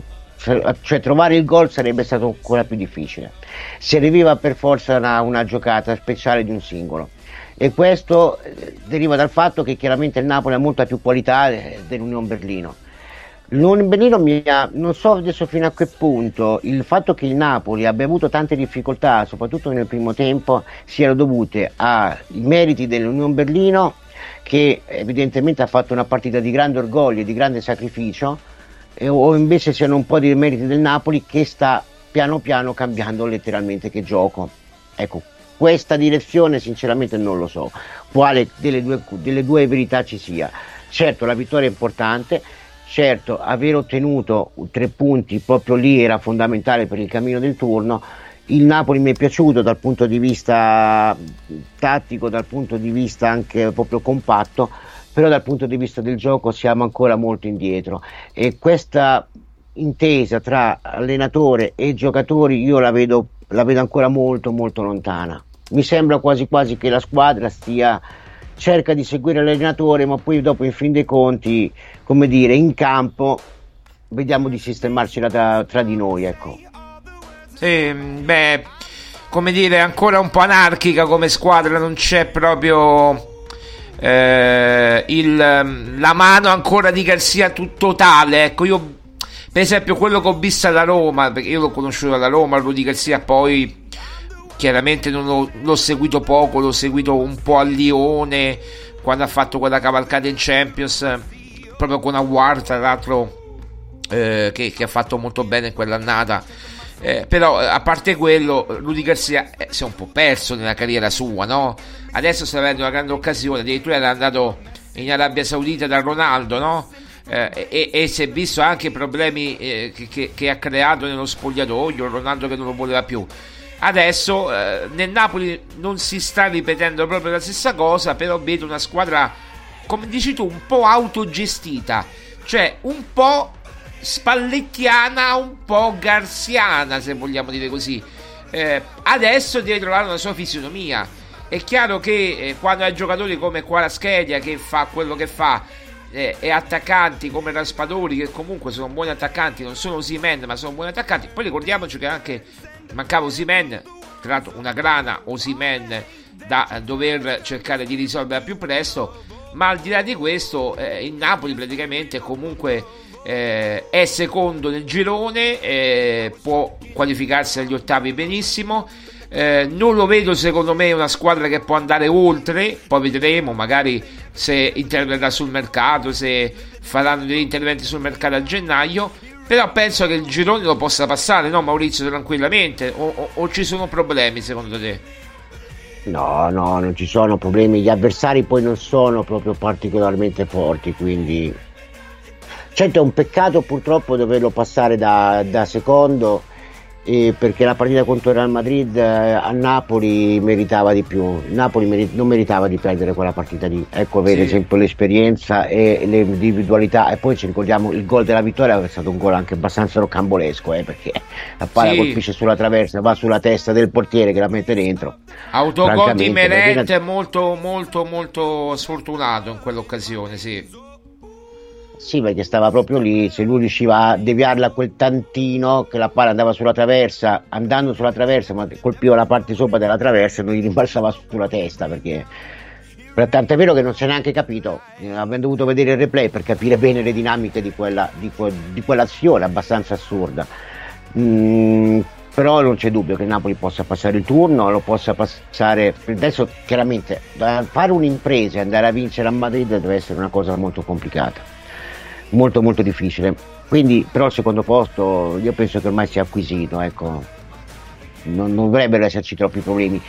cioè trovare il gol sarebbe stato ancora più difficile. Serviva per forza una, una giocata speciale di un singolo e questo eh, deriva dal fatto che chiaramente il Napoli ha molta più qualità eh, dell'Unione Berlino. L'Unione Berlino mi ha, non so adesso fino a che punto il fatto che il Napoli abbia avuto tante difficoltà, soprattutto nel primo tempo, siano dovute ai meriti dell'Unione Berlino che evidentemente ha fatto una partita di grande orgoglio e di grande sacrificio, o invece siano un po' di meriti del Napoli che sta piano piano cambiando letteralmente che gioco. Ecco, questa direzione sinceramente non lo so quale delle due, delle due verità ci sia. Certo la vittoria è importante, certo aver ottenuto tre punti proprio lì era fondamentale per il cammino del turno. Il Napoli mi è piaciuto dal punto di vista tattico, dal punto di vista anche proprio compatto, però dal punto di vista del gioco siamo ancora molto indietro e questa intesa tra allenatore e giocatori io la vedo, la vedo ancora molto molto lontana. Mi sembra quasi quasi che la squadra stia cerca di seguire l'allenatore ma poi dopo in fin dei conti come dire in campo vediamo di sistemarcela tra, tra di noi ecco. Sì, beh come dire ancora un po' anarchica come squadra non c'è proprio eh, il, la mano ancora di tutto totale ecco io per esempio quello che ho visto alla Roma perché io l'ho conosciuto alla Roma Rudy Garzia poi chiaramente l'ho, l'ho, seguito poco, l'ho seguito un po' a Lione quando ha fatto quella cavalcata in Champions, proprio con Award, tra l'altro, eh, che, che, ha fatto molto bene in quell'annata. Eh, però a parte quello, Rudy Garcia eh, si è un po' perso nella carriera sua, no? Adesso sta avendo una grande occasione, addirittura era andato in Arabia Saudita da Ronaldo, no? Eh, e, e, si è visto anche i problemi eh, che, che, ha creato nello spogliatoio, Ronaldo che non lo voleva più. Adesso eh, nel Napoli non si sta ripetendo proprio la stessa cosa, però vedo una squadra, come dici tu, un po' autogestita, cioè un po' spallettiana, un po' garziana, se vogliamo dire così. Eh, adesso deve trovare una sua fisionomia. È chiaro che eh, quando hai giocatori come Quaraschedia che fa quello che fa eh, e attaccanti come Raspadori che comunque sono buoni attaccanti, non sono Simen ma sono buoni attaccanti, poi ricordiamoci che anche mancava Osimen, tra l'altro una grana Osimen da dover cercare di risolvere più presto, ma al di là di questo eh, il Napoli praticamente comunque eh, è secondo nel girone, eh, può qualificarsi agli ottavi benissimo. Eh, non lo vedo secondo me una squadra che può andare oltre, poi vedremo magari se interverrà sul mercato, se faranno degli interventi sul mercato a gennaio, però penso che il girone lo possa passare, no Maurizio, tranquillamente? O, o, o, ci sono problemi secondo te? No, no, non ci sono problemi. Gli avversari poi non sono proprio particolarmente forti, quindi... Certo è un peccato purtroppo doverlo passare da, da secondo eh, perché la partita contro il Real Madrid eh, a Napoli meritava di più. Il Napoli meri- non meritava di perdere quella partita lì. Ecco, per sì. esempio l'esperienza e le individualità. E poi ci ricordiamo il gol della vittoria è stato un gol anche abbastanza rocambolesco, eh, perché la palla sì. colpisce sulla traversa, va sulla testa del portiere che la mette dentro. Autogol di Meret perché... molto, molto, molto sfortunato in quell'occasione, sì. Sì, perché stava proprio lì, se lui riusciva a deviarla quel tantino che la palla andava sulla traversa, andando sulla traversa, ma colpiva la parte sopra della traversa non gli rimbalzava sulla testa perché è vero che non si è neanche capito, eh, abbiamo dovuto vedere il replay per capire bene le dinamiche di, quella, di, que, di quell'azione abbastanza assurda. Mm, però non c'è dubbio che Napoli possa passare il turno, lo possa passare adesso chiaramente fare un'impresa e andare a vincere a Madrid deve essere una cosa molto complicata molto molto difficile. Quindi però il secondo posto io penso che ormai sia acquisito, ecco. Non, non dovrebbero esserci troppi problemi.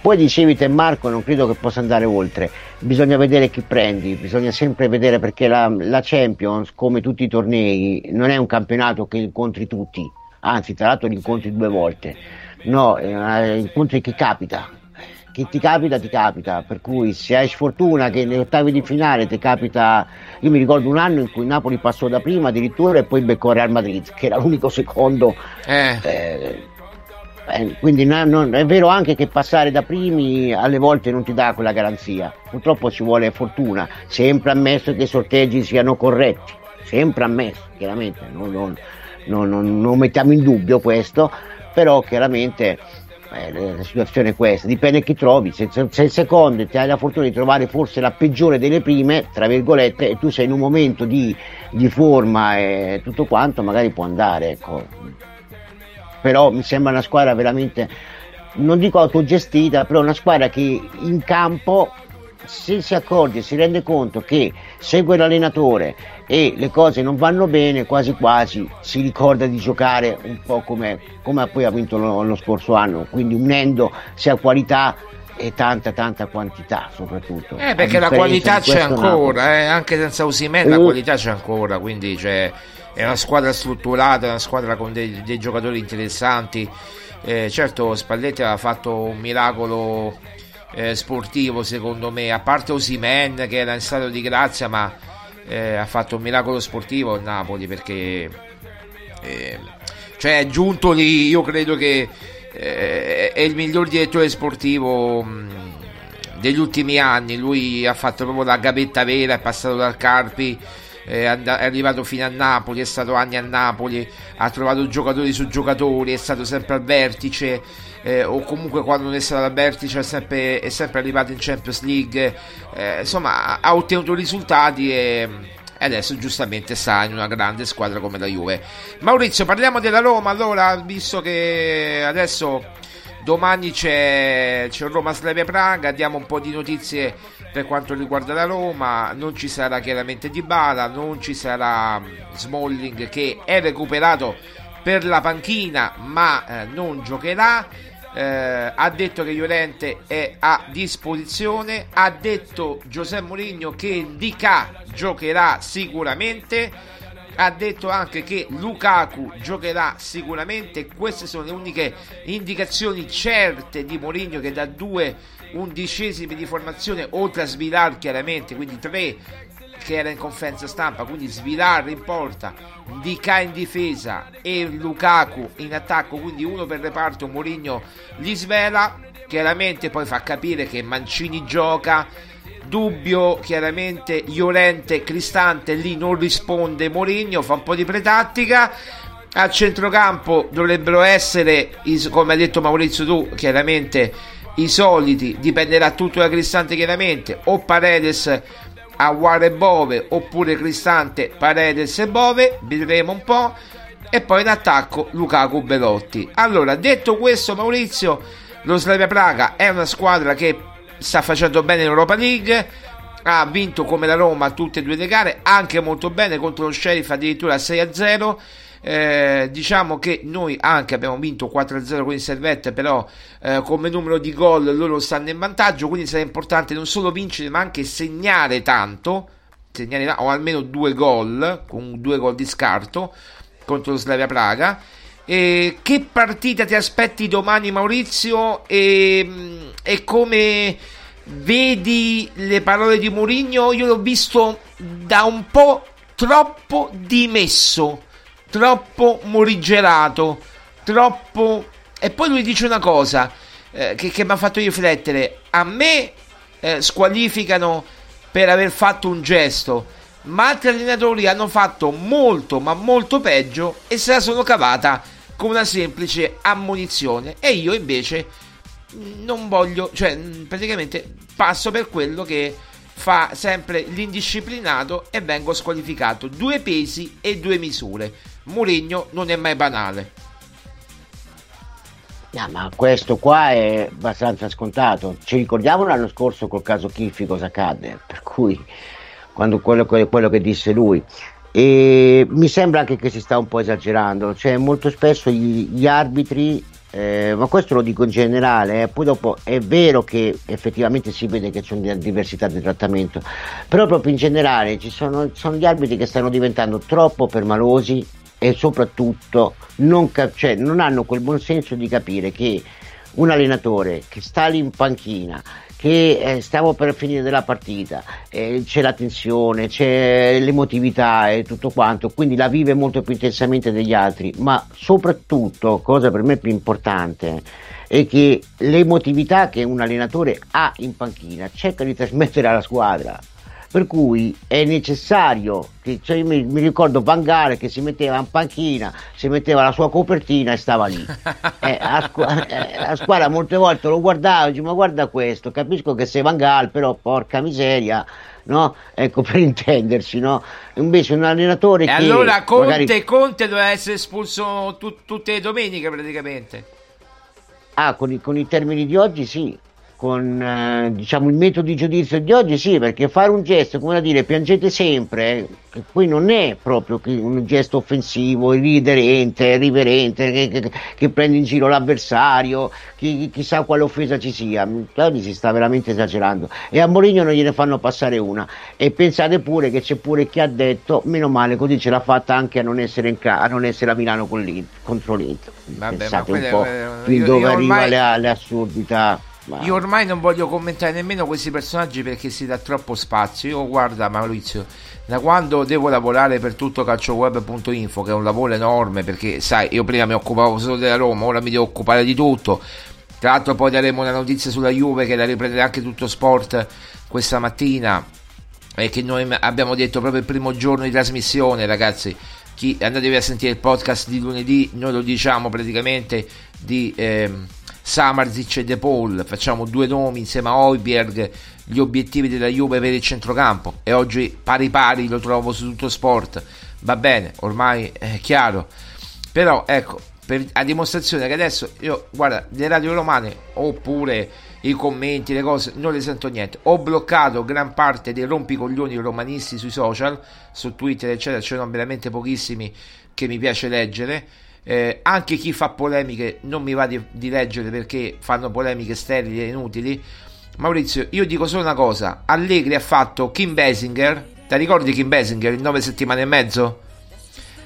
Poi dicevi te Marco, non credo che possa andare oltre, bisogna vedere chi prendi, bisogna sempre vedere perché la, la Champions, come tutti i tornei, non è un campionato che incontri tutti, anzi tra l'altro li incontri due volte, no, eh, incontri chi capita, che ti capita, ti capita. Per cui se hai sfortuna che negli ottavi di finale ti capita. Io mi ricordo un anno in cui Napoli passò da prima addirittura e poi beccò Real Madrid, che era l'unico secondo. Eh. Eh, eh, quindi no, no, è vero anche che passare da primi alle volte non ti dà quella garanzia. Purtroppo ci vuole fortuna, sempre ammesso che i sorteggi siano corretti, sempre ammesso, chiaramente. non, non, non, non mettiamo in dubbio questo, però chiaramente eh, la situazione è questa, dipende chi trovi, se, se, il secondo ti hai la fortuna di trovare forse la peggiore delle prime, tra virgolette, e tu sei in un momento di, di forma e tutto quanto, magari può andare, ecco. Però mi sembra una squadra veramente, non dico autogestita, però una squadra che in campo se si accorge, si rende conto che segue l'allenatore e le cose non vanno bene, quasi quasi si ricorda di giocare un po' come, come poi ha vinto lo, lo scorso anno, quindi unendo sia qualità e tanta tanta quantità soprattutto. Eh perché la qualità c'è ancora eh, anche senza Usimen la qualità c'è ancora quindi c'è, è una squadra strutturata una squadra con dei, dei giocatori interessanti. Eh, certo Spalletti ha fatto un miracolo eh, sportivo secondo me a parte Osimen che era in stato di grazia ma eh, ha fatto un miracolo sportivo il Napoli perché eh, cioè è giunto lì io credo che eh, è il miglior direttore sportivo mh, degli ultimi anni. Lui ha fatto proprio la gavetta vera, è passato dal Carpi. È, arrivato fino a Napoli, è stato anni a Napoli, ha trovato giocatori su giocatori, è stato sempre al vertice, eh, o comunque quando non è stato al vertice è sempre, è sempre arrivato in Champions League, eh, insomma ha ottenuto risultati e adesso giustamente sta in una grande squadra come la Juve. Maurizio, parliamo della Roma allora, visto che adesso domani c'è, c'è Roma Slavia Praga, diamo un po' di notizie per quanto riguarda la Roma, non ci sarà chiaramente Dybala, non ci sarà Smalling che è recuperato per la panchina ma eh, non giocherà eh, ha detto che Llorente è a disposizione, ha detto Giuseppe Mourinho che Dica giocherà sicuramente, ha detto anche che Lukaku giocherà sicuramente, queste sono le uniche indicazioni certe di Mourinho che da due undicesimi di formazione, oltre a Svilar chiaramente, quindi tre che era in conferenza stampa, quindi Svilar in porta, Dica in difesa e Lukaku in attacco, quindi uno per reparto, Mourinho li svela, chiaramente poi fa capire che Mancini gioca, dubbio chiaramente Llorente, Cristante, lì non risponde Mourinho, fa un po' di pretattica, al centrocampo dovrebbero essere, come ha detto Maurizio tu, chiaramente i soliti, dipenderà tutto da Cristante chiaramente, o Paredes Aguare Bove oppure Cristante Paredes e Bove, vedremo un po'. E poi in attacco Lukaku Belotti. Allora, detto questo, Maurizio, lo Slavia Praga è una squadra che sta facendo bene in Europa League. Ha vinto come la Roma tutte e due le gare, anche molto bene contro lo Sheriff addirittura 6-0 eh, diciamo che noi anche abbiamo vinto 4-0 con il Servette, però eh, come numero di gol loro stanno in vantaggio, quindi sarà importante non solo vincere ma anche segnare tanto, segnare, o almeno due gol, con due gol di scarto contro lo Slavia Praga. E che partita ti aspetti domani Maurizio e, e come vedi le parole di Mourinho? Io l'ho visto da un po' troppo dimesso troppo morigerato, troppo... E poi lui dice una cosa eh, che, che mi ha fatto riflettere. A me eh, squalificano per aver fatto un gesto, ma altri allenatori hanno fatto molto, ma molto peggio e se la sono cavata con una semplice ammonizione. E io invece non voglio, cioè praticamente passo per quello che fa sempre l'indisciplinato e vengo squalificato. Due pesi e due misure. Mourinho non è mai banale. No, ma questo qua è abbastanza scontato. Ci ricordiamo l'anno scorso col caso Chiffi cosa accadde, per cui quando quello, quello che disse lui. E mi sembra anche che si sta un po' esagerando, cioè molto spesso gli, gli arbitri eh, ma questo lo dico in generale, eh. poi dopo è vero che effettivamente si vede che c'è una diversità di trattamento, però proprio in generale ci sono, sono gli arbitri che stanno diventando troppo permalosi e soprattutto non, cap- cioè, non hanno quel buon senso di capire che un allenatore che sta lì in panchina che eh, stavo per finire della partita, eh, c'è la tensione, c'è l'emotività e tutto quanto, quindi la vive molto più intensamente degli altri, ma soprattutto, cosa per me più importante, è che l'emotività che un allenatore ha in panchina cerca di trasmettere alla squadra per cui è necessario che cioè mi, mi, ricordo Van Gaal che si metteva in panchina si metteva la sua copertina e stava lì eh, a, scu- eh, a, squadra molte volte lo guardavo e dicevo ma guarda questo capisco che sei Van Gaal però porca miseria no? ecco per intendersi no? invece un allenatore e che allora Conte, magari... Conte doveva essere espulso tu- tutte le domeniche praticamente ah con i, con i termini di oggi sì con eh, diciamo, il metodo di giudizio di oggi sì, perché fare un gesto, come da dire, piangete sempre, eh, poi non è proprio un gesto offensivo, irriderente, riverente, che, che, che, prende in giro l'avversario, chi, chissà quale offesa ci sia. Oggi si sta veramente esagerando e a Mourinho non gliene fanno passare una. E pensate pure che c'è pure chi ha detto, meno male, così ce l'ha fatta anche a non essere, in a, non essere a Milano l'Inter, contro l'Inter. Vabbè, Pensate un po' è, fin dove arriva ormai... le, le assurdità. Ma... Io ormai non voglio commentare nemmeno questi personaggi perché si dà troppo spazio. Io guarda Maurizio, da quando devo lavorare per tutto calcioweb.info, che è un lavoro enorme perché sai, io prima mi occupavo solo della Roma, ora mi devo occupare di tutto. Tra l'altro poi daremo una notizia sulla Juve che la riprenderà anche tutto sport questa mattina e che noi abbiamo detto proprio il primo giorno di trasmissione, ragazzi. Chi andatevi a sentire il podcast di lunedì, noi lo diciamo praticamente di eh, Samarzic e De Paul, facciamo due nomi insieme a Oiberg, gli obiettivi della Juve per il centrocampo. E oggi pari pari lo trovo su tutto sport, va bene, ormai è chiaro, però ecco, per, a dimostrazione che adesso io, guarda, le radio romane oppure i commenti, le cose, non le sento niente. Ho bloccato gran parte dei rompicoglioni romanisti sui social, su Twitter, eccetera, ce ne veramente pochissimi che mi piace leggere eh, anche chi fa polemiche non mi va di, di, leggere perché fanno polemiche sterili e inutili. Maurizio, io dico solo una cosa: Allegri ha fatto Kim Basinger. Ti ricordi Kim Basinger in nove settimane e mezzo?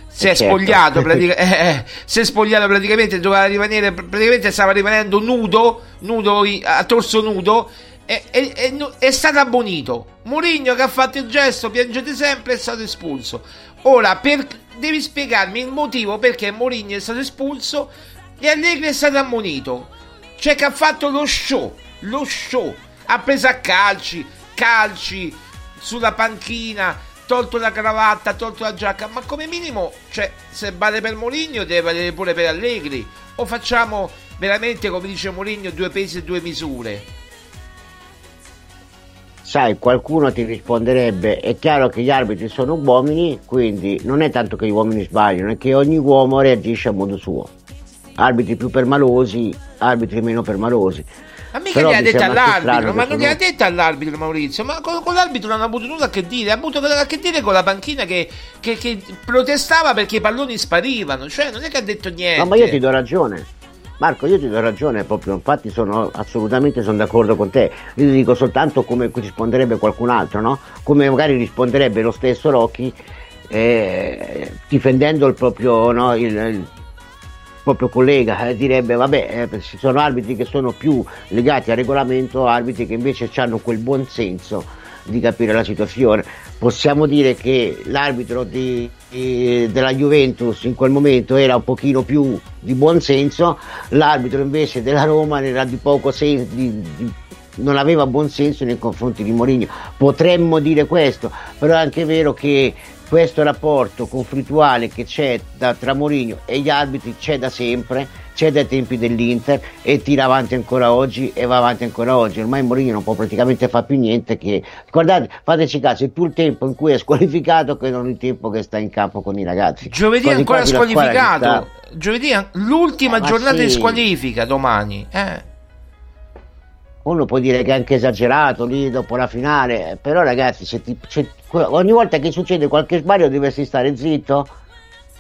Si è, certo. spogliato, pratica- eh, eh, si è spogliato praticamente, doveva rimanere, praticamente stava rimanendo nudo, nudo a torso nudo è, è, è, è, stato abbonito. Mourinho che ha fatto il gesto, piangete sempre, è stato espulso. Ora, per, devi spiegarmi il motivo perché Mourinho è stato espulso e Allegri è stato ammonito. Cioè che ha fatto lo show, lo show. Ha preso a calci, calci sulla panchina, tolto la cravatta, tolto la giacca. Ma come minimo, cioè, se vale per Mourinho deve valere pure per Allegri. O facciamo veramente, come dice Mourinho, due pesi e due misure sai, qualcuno ti risponderebbe, è chiaro che gli arbitri sono uomini, quindi non è tanto che gli uomini sbagliano, è che ogni uomo reagisce a modo suo. Arbitri più permalosi, arbitri meno permalosi. Ma mica gli ha detto all'arbitro, ma non gli ha detto all'arbitro Maurizio, ma con, con, l'arbitro non ha avuto nulla a che dire, ha avuto a che dire con la panchina che, che, che protestava perché i palloni sparivano, cioè non è che ha detto niente. No, ma io ti do ragione Marco, io ti do ragione proprio, infatti sono assolutamente sono d'accordo con te. Io ti dico soltanto come risponderebbe qualcun altro, no? Come magari risponderebbe lo stesso Rocchi eh, difendendo il proprio, no, il, il proprio collega, eh, direbbe vabbè, eh, ci sono arbitri che sono più legati al regolamento, arbitri che invece hanno quel buon senso di capire la situazione. Possiamo dire che l'arbitro di, di, della Juventus in quel momento era un pochino più di buon senso, l'arbitro invece della Roma era di poco senso, di, di, non aveva buon senso nei confronti di Mourinho. Potremmo dire questo, però è anche vero che questo rapporto conflittuale che c'è da, tra Mourinho e gli arbitri c'è da sempre c'è dai tempi dell'Inter e tira avanti ancora oggi e va avanti ancora oggi. Ormai Mourinho non può praticamente fare più niente che... Guardate, fateci caso, è più il tempo in cui è squalificato che non il tempo che sta in campo con i ragazzi. Giovedì è ancora squalificato. Giovedì l'ultima ah, giornata sì. di squalifica domani. Eh. Uno può dire che è anche esagerato lì dopo la finale, però ragazzi, se ti, se, ogni volta che succede qualche sbaglio dovresti stare zitto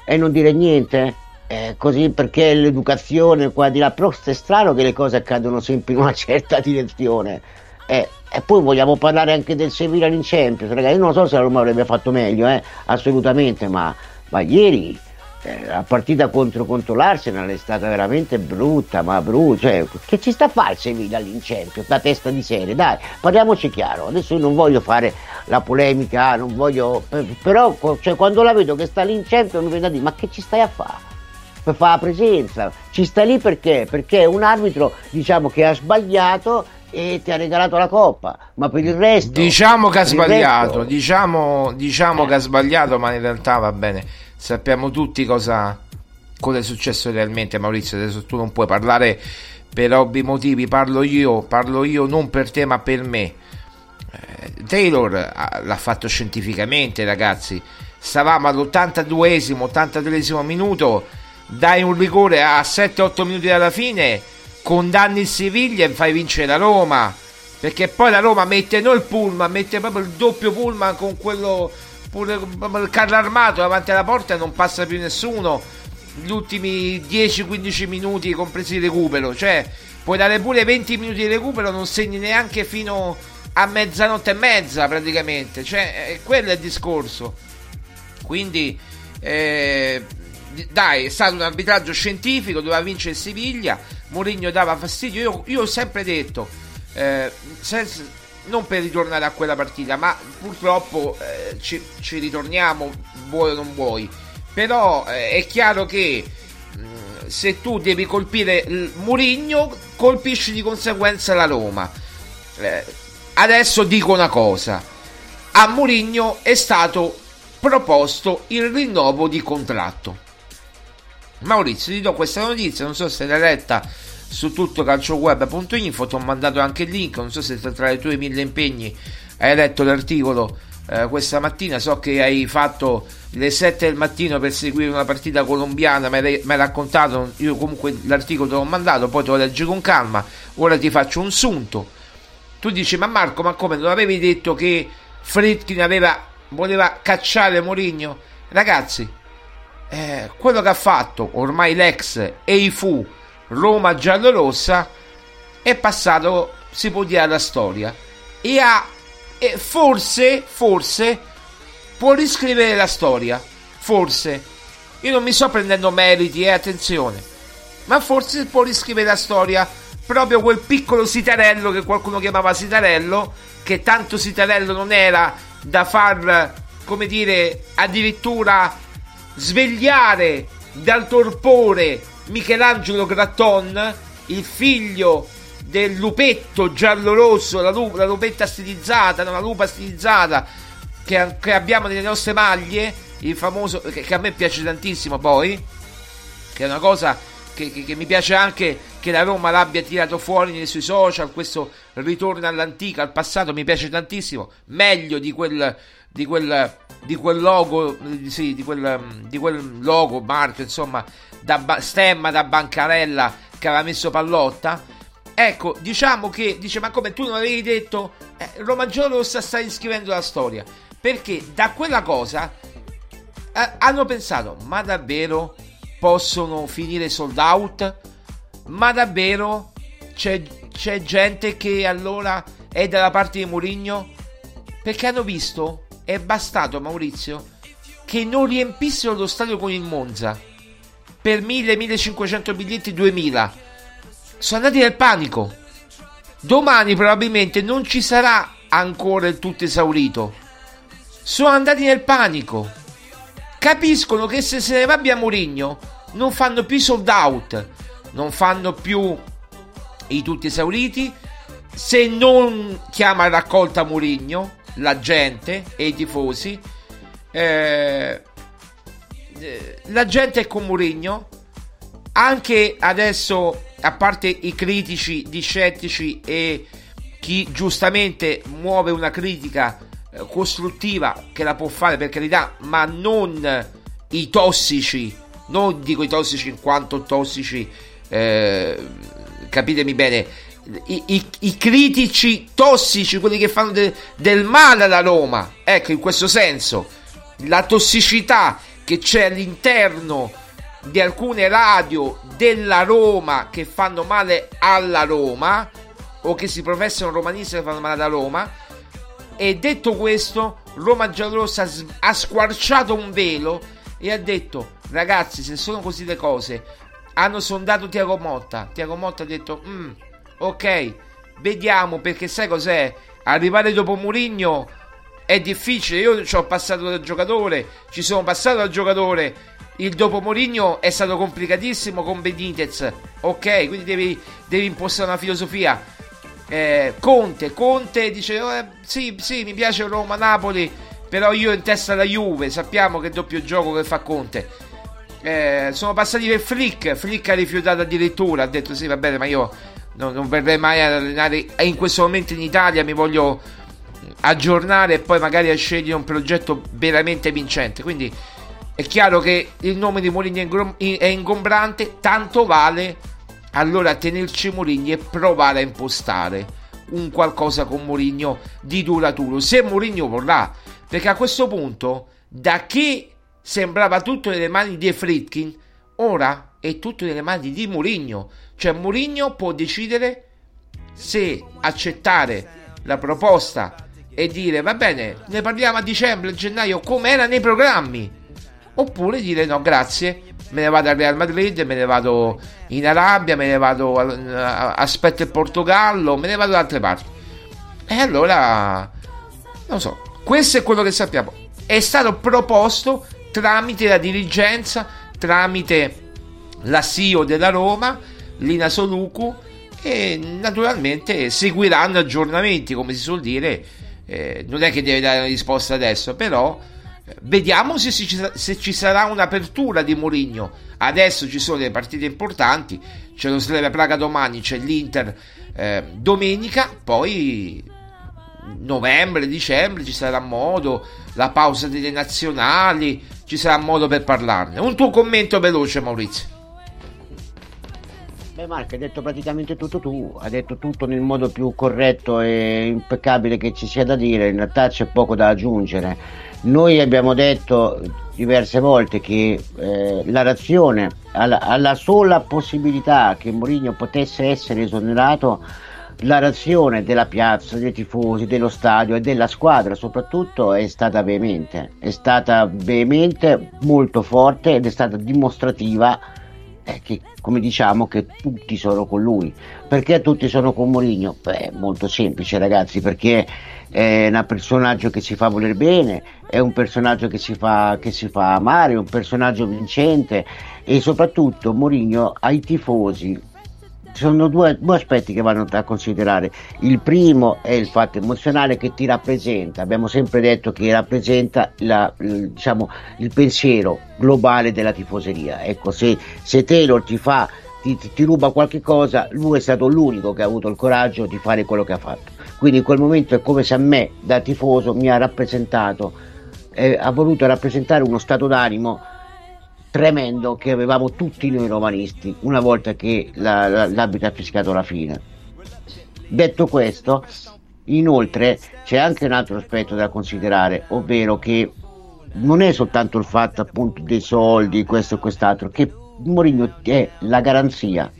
e non dire niente eh, così perché l'educazione qua di là, però è strano che le cose accadono sempre in una certa direzione. Eh, e poi vogliamo parlare anche del Sevilla in Champions, ragazzi, io non so se la Roma avrebbe fatto meglio, eh, assolutamente, ma, ma ieri eh, la partita contro, contro, l'Arsenal è stata veramente brutta, ma brutta, cioè, che ci sta a fare il Sevilla in Champions, la testa di serie, dai, parliamoci chiaro, adesso io non voglio fare la polemica, non voglio, però cioè, quando la vedo che sta Champions mi viene da dire, ma che ci stai a fare? per fare la presenza. Ci sta lì perché? Perché è un arbitro diciamo, che ha sbagliato e ti ha regalato la coppa, ma per il resto... Diciamo che ha sbagliato, resto... diciamo, diciamo eh. che ha sbagliato, ma in realtà va bene, sappiamo tutti cosa, cosa è successo realmente Maurizio, adesso tu non puoi parlare per ovvi motivi, parlo io, parlo io non per te ma per me. Eh, Taylor l'ha fatto scientificamente ragazzi, stavamo all'82esimo, 83esimo minuto dai un rigore a 7-8 minuti dalla fine condanni il Siviglia e fai vincere la Roma. Perché poi la Roma mette non il pullman, mette proprio il doppio pullman con quello pure il carro armato davanti alla porta e non passa più nessuno. Gli ultimi 10-15 minuti compresi di recupero, cioè puoi dare pure 20 minuti di recupero, non segni neanche fino a mezzanotte e mezza praticamente, cioè quello è il discorso. Quindi eh, dai, è stato un arbitraggio scientifico, doveva vincere il Siviglia, Mourinho dava fastidio, io, io ho sempre detto, eh, non per ritornare a quella partita, ma purtroppo eh, ci, ci, ritorniamo, vuoi o non vuoi, però eh, è chiaro che mh, mm, se tu devi colpire il Mourinho, colpisci di conseguenza la Roma. Eh, adesso dico una cosa, a Mourinho è stato proposto il rinnovo di contratto. Maurizio, ti do questa notizia, non so se l'hai letta su tutto calcioweb.info, ti ho mandato anche il link, non so se tra i tuoi mille impegni hai letto l'articolo eh, questa mattina, so che hai fatto le 7 del mattino per seguire una partita colombiana, mi hai, raccontato, io comunque l'articolo te l'ho mandato, poi te lo leggi con calma, ora ti faccio un sunto. Tu dici, ma Marco, ma come non avevi detto che Fritkin aveva, voleva cacciare Mourinho? Ragazzi, eh, quello che ha fatto ormai l'ex EIFU Roma giallorossa è passato, si può dire, alla storia e ha e forse, forse può riscrivere la storia. Forse. Io non mi sto prendendo meriti, eh, attenzione. Ma forse può riscrivere la storia proprio quel piccolo sitarello che qualcuno chiamava sitarello, che tanto sitarello non era da far, come dire, addirittura svegliare dal torpore Michelangelo Gratton, il figlio del lupetto giallo-rosso, la, lup- la lupetta stilizzata, la lupa stilizzata che, che, abbiamo nelle nostre maglie, il famoso, che, che, a me piace tantissimo poi, che è una cosa che, che, mi piace anche che la Roma l'abbia tirato fuori nei suoi social, questo ritorno all'antica, al passato, mi piace tantissimo, meglio di quel, di quel di quel logo, sì, di quel, di quel logo, marchio, insomma, da stemma da bancarella che aveva messo Pallotta. Ecco, diciamo che, dice, ma come tu non avevi detto, eh, Roma Giallorossa sta iscrivendo la storia. Perché da quella cosa eh, hanno pensato, ma davvero possono finire sold out? Ma davvero c'è, c'è gente che allora è dalla parte di Mourinho? Perché hanno visto è bastato Maurizio che non riempissero lo stadio con il Monza per 1000-1500 biglietti 2000 sono andati nel panico. Domani probabilmente non ci sarà ancora il tutto esaurito. Sono andati nel panico. Capiscono che se se ne va via Mourinho non fanno più sold out non fanno più i tutti esauriti se non chiama raccolta Mourinho la gente e i tifosi. Eh, la gente è con Mourinho. Anche adesso, a parte i critici, gli scettici e chi giustamente muove una critica eh, costruttiva che la può fare per carità, ma non i tossici, non dico i tossici in quanto tossici, eh, capitemi bene, i, i, i, critici tossici, quelli che fanno de, del male alla Roma. Ecco, in questo senso, la tossicità che c'è all'interno di alcune radio della Roma che fanno male alla Roma o che si professano romanisti che fanno male alla Roma. E detto questo, Roma Giallorossa ha squarciato un velo e ha detto: Ragazzi, se sono così le cose, hanno sondato Tiago Motta. Tiago Motta ha detto: mm, ok, vediamo perché sai cos'è? Arrivare dopo Murigno è difficile. Io ci ho passato da giocatore, ci sono passato da giocatore. Il dopo Mourinho è stato complicatissimo con Benitez. Ok, quindi devi, devi impostare una filosofia. Eh, Conte, Conte dice: oh, eh, Sì, sì, mi piace Roma-Napoli. Però io in testa la Juve. Sappiamo che doppio gioco che fa Conte. Eh, sono passati per Flick. Flick ha rifiutato addirittura. Ha detto: Sì, va bene, ma io non, non verrei mai ad allenare in questo momento in Italia mi voglio aggiornare e poi magari a scegliere un progetto veramente vincente. Quindi è chiaro che il nome di Mourinho è ingombrante tanto vale allora tenerci Mourinho e provare a impostare un qualcosa con Mourinho di duraturo, se Mourinho vorrà, perché a questo punto da che sembrava tutto nelle mani di Fritkin, ora è tutto nelle mani di Mourinho, cioè Mourinho può decidere se accettare la proposta e dire va bene, ne parliamo a dicembre, gennaio, come era nei programmi, oppure dire no, grazie, me ne vado al Real Madrid, me ne vado in Arabia, me ne vado, aspetto il Portogallo, me ne vado da altre parti. E allora, non so, questo è quello che sappiamo. È stato proposto tramite la dirigenza, tramite la CEO della Roma, Lina Soluku, e naturalmente seguiranno aggiornamenti, come si suol dire. Eh, non è che deve dare una risposta adesso, però Vediamo se, ci, se ci sarà un'apertura di Mourinho. Adesso ci sono le partite importanti, c'è lo Slavia Praga domani, c'è l'Inter eh, domenica, poi novembre, dicembre ci sarà modo, la pausa delle nazionali, ci sarà modo per parlarne. Un tuo commento veloce Maurizio. Beh Marco, hai detto praticamente tutto tu, hai detto tutto nel modo più corretto e impeccabile che ci sia da dire, in realtà c'è poco da aggiungere. Noi abbiamo detto diverse volte che eh, la razione, alla, alla, sola possibilità che Mourinho potesse essere esonerato, la razione della piazza, dei tifosi, dello stadio e della squadra soprattutto è stata veemente, è stata veemente, molto forte ed è stata dimostrativa eh, che come diciamo che tutti sono con lui. Perché tutti sono con Mourinho? Beh, molto semplice ragazzi, perché è un personaggio che si fa voler bene, è un personaggio che si fa, che si fa amare, è un personaggio vincente e soprattutto Mourinho ai tifosi ci sono due, due, aspetti che vanno da considerare. Il primo è il fatto emozionale che ti rappresenta. Abbiamo sempre detto che rappresenta la, diciamo, il pensiero globale della tifoseria. Ecco, se, se Taylor ti fa ti, ti, ruba qualche cosa, lui è stato l'unico che ha avuto il coraggio di fare quello che ha fatto. Quindi in quel momento è come se a me, da tifoso, mi ha rappresentato, eh, ha voluto rappresentare uno stato d'animo tremendo che avevamo tutti noi romanisti una volta che la, la, l'arbitro ha fischiato la fine. Detto questo, inoltre c'è anche un altro aspetto da considerare, ovvero che non è soltanto il fatto appunto dei soldi, questo e quest'altro, che Mourinho è la garanzia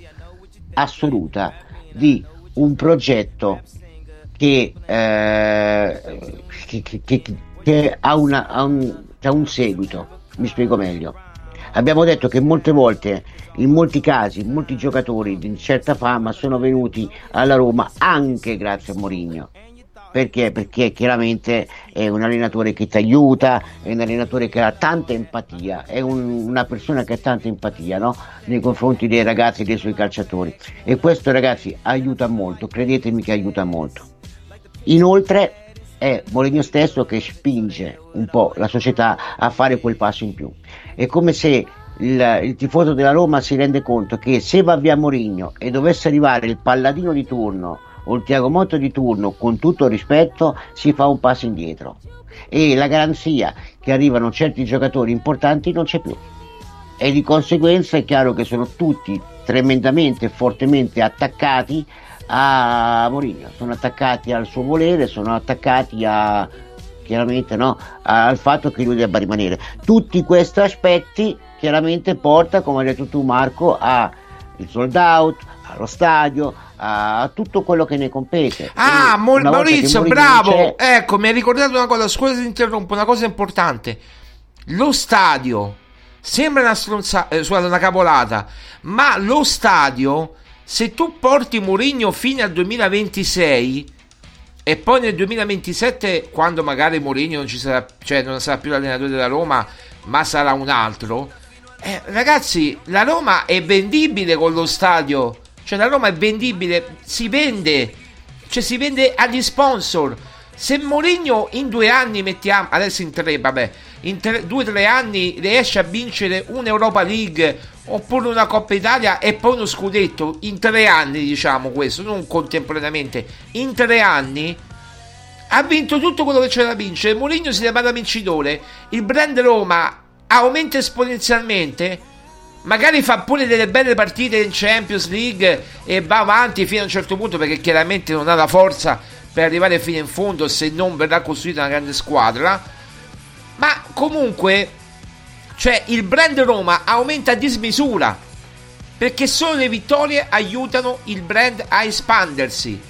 assoluta di un progetto che, eh, che, che, che ha, una, ha, un, ha un seguito. Mi spiego meglio. Abbiamo detto che molte volte, in molti casi, molti giocatori di certa fama sono venuti alla Roma anche grazie a Mourinho perché? Perché chiaramente è un allenatore che ti aiuta, è un allenatore che ha tanta empatia, è un, una persona che ha tanta empatia no? nei confronti dei ragazzi e dei suoi calciatori. E questo ragazzi aiuta molto, credetemi che aiuta molto. Inoltre è Mourinho stesso che spinge un po' la società a fare quel passo in più. È come se il, il, tifoso della Roma si rende conto che se va via Mourinho e dovesse arrivare il palladino di turno o il Tiago Motta di turno, con tutto rispetto, si fa un passo indietro e la garanzia che arrivano certi giocatori importanti non c'è più. E di conseguenza è chiaro che sono tutti tremendamente e fortemente attaccati a Mourinho, sono attaccati al suo volere, sono attaccati a, chiaramente no, al fatto che lui debba rimanere. Tutti questi aspetti chiaramente porta, come hai detto tu Marco, al sold out, allo stadio, a tutto quello che ne compete. Ah, Mo- Maurizio, bravo! Ecco, mi hai ricordato una cosa, scusa se interrompo, una cosa importante. Lo stadio sembra una stronzata, eh, scusate, una cavolata, ma lo stadio, se tu porti Mourinho fino al 2026 e poi nel 2027, quando magari Mourinho non ci sarà, cioè non sarà più l'allenatore della Roma, ma sarà un altro. Eh, ragazzi, la Roma è vendibile con lo stadio cioè la Roma è vendibile, si vende, cioè si vende agli sponsor. Se Mourinho in due anni mettiamo, adesso in tre, vabbè, in tre, due o tre anni riesce a vincere un'Europa League oppure una Coppa Italia e poi uno scudetto, in tre anni diciamo questo, non contemporaneamente, in tre anni ha vinto tutto quello che c'era da vincere. Mourinho si chiama vincitore, il brand Roma aumenta esponenzialmente magari fa pure delle belle partite in Champions League e va avanti fino a un certo punto perché chiaramente non ha la forza per arrivare fino in fondo se non verrà costruita una grande squadra. Ma comunque, cioè il brand Roma aumenta a dismisura perché solo le vittorie aiutano il brand a espandersi.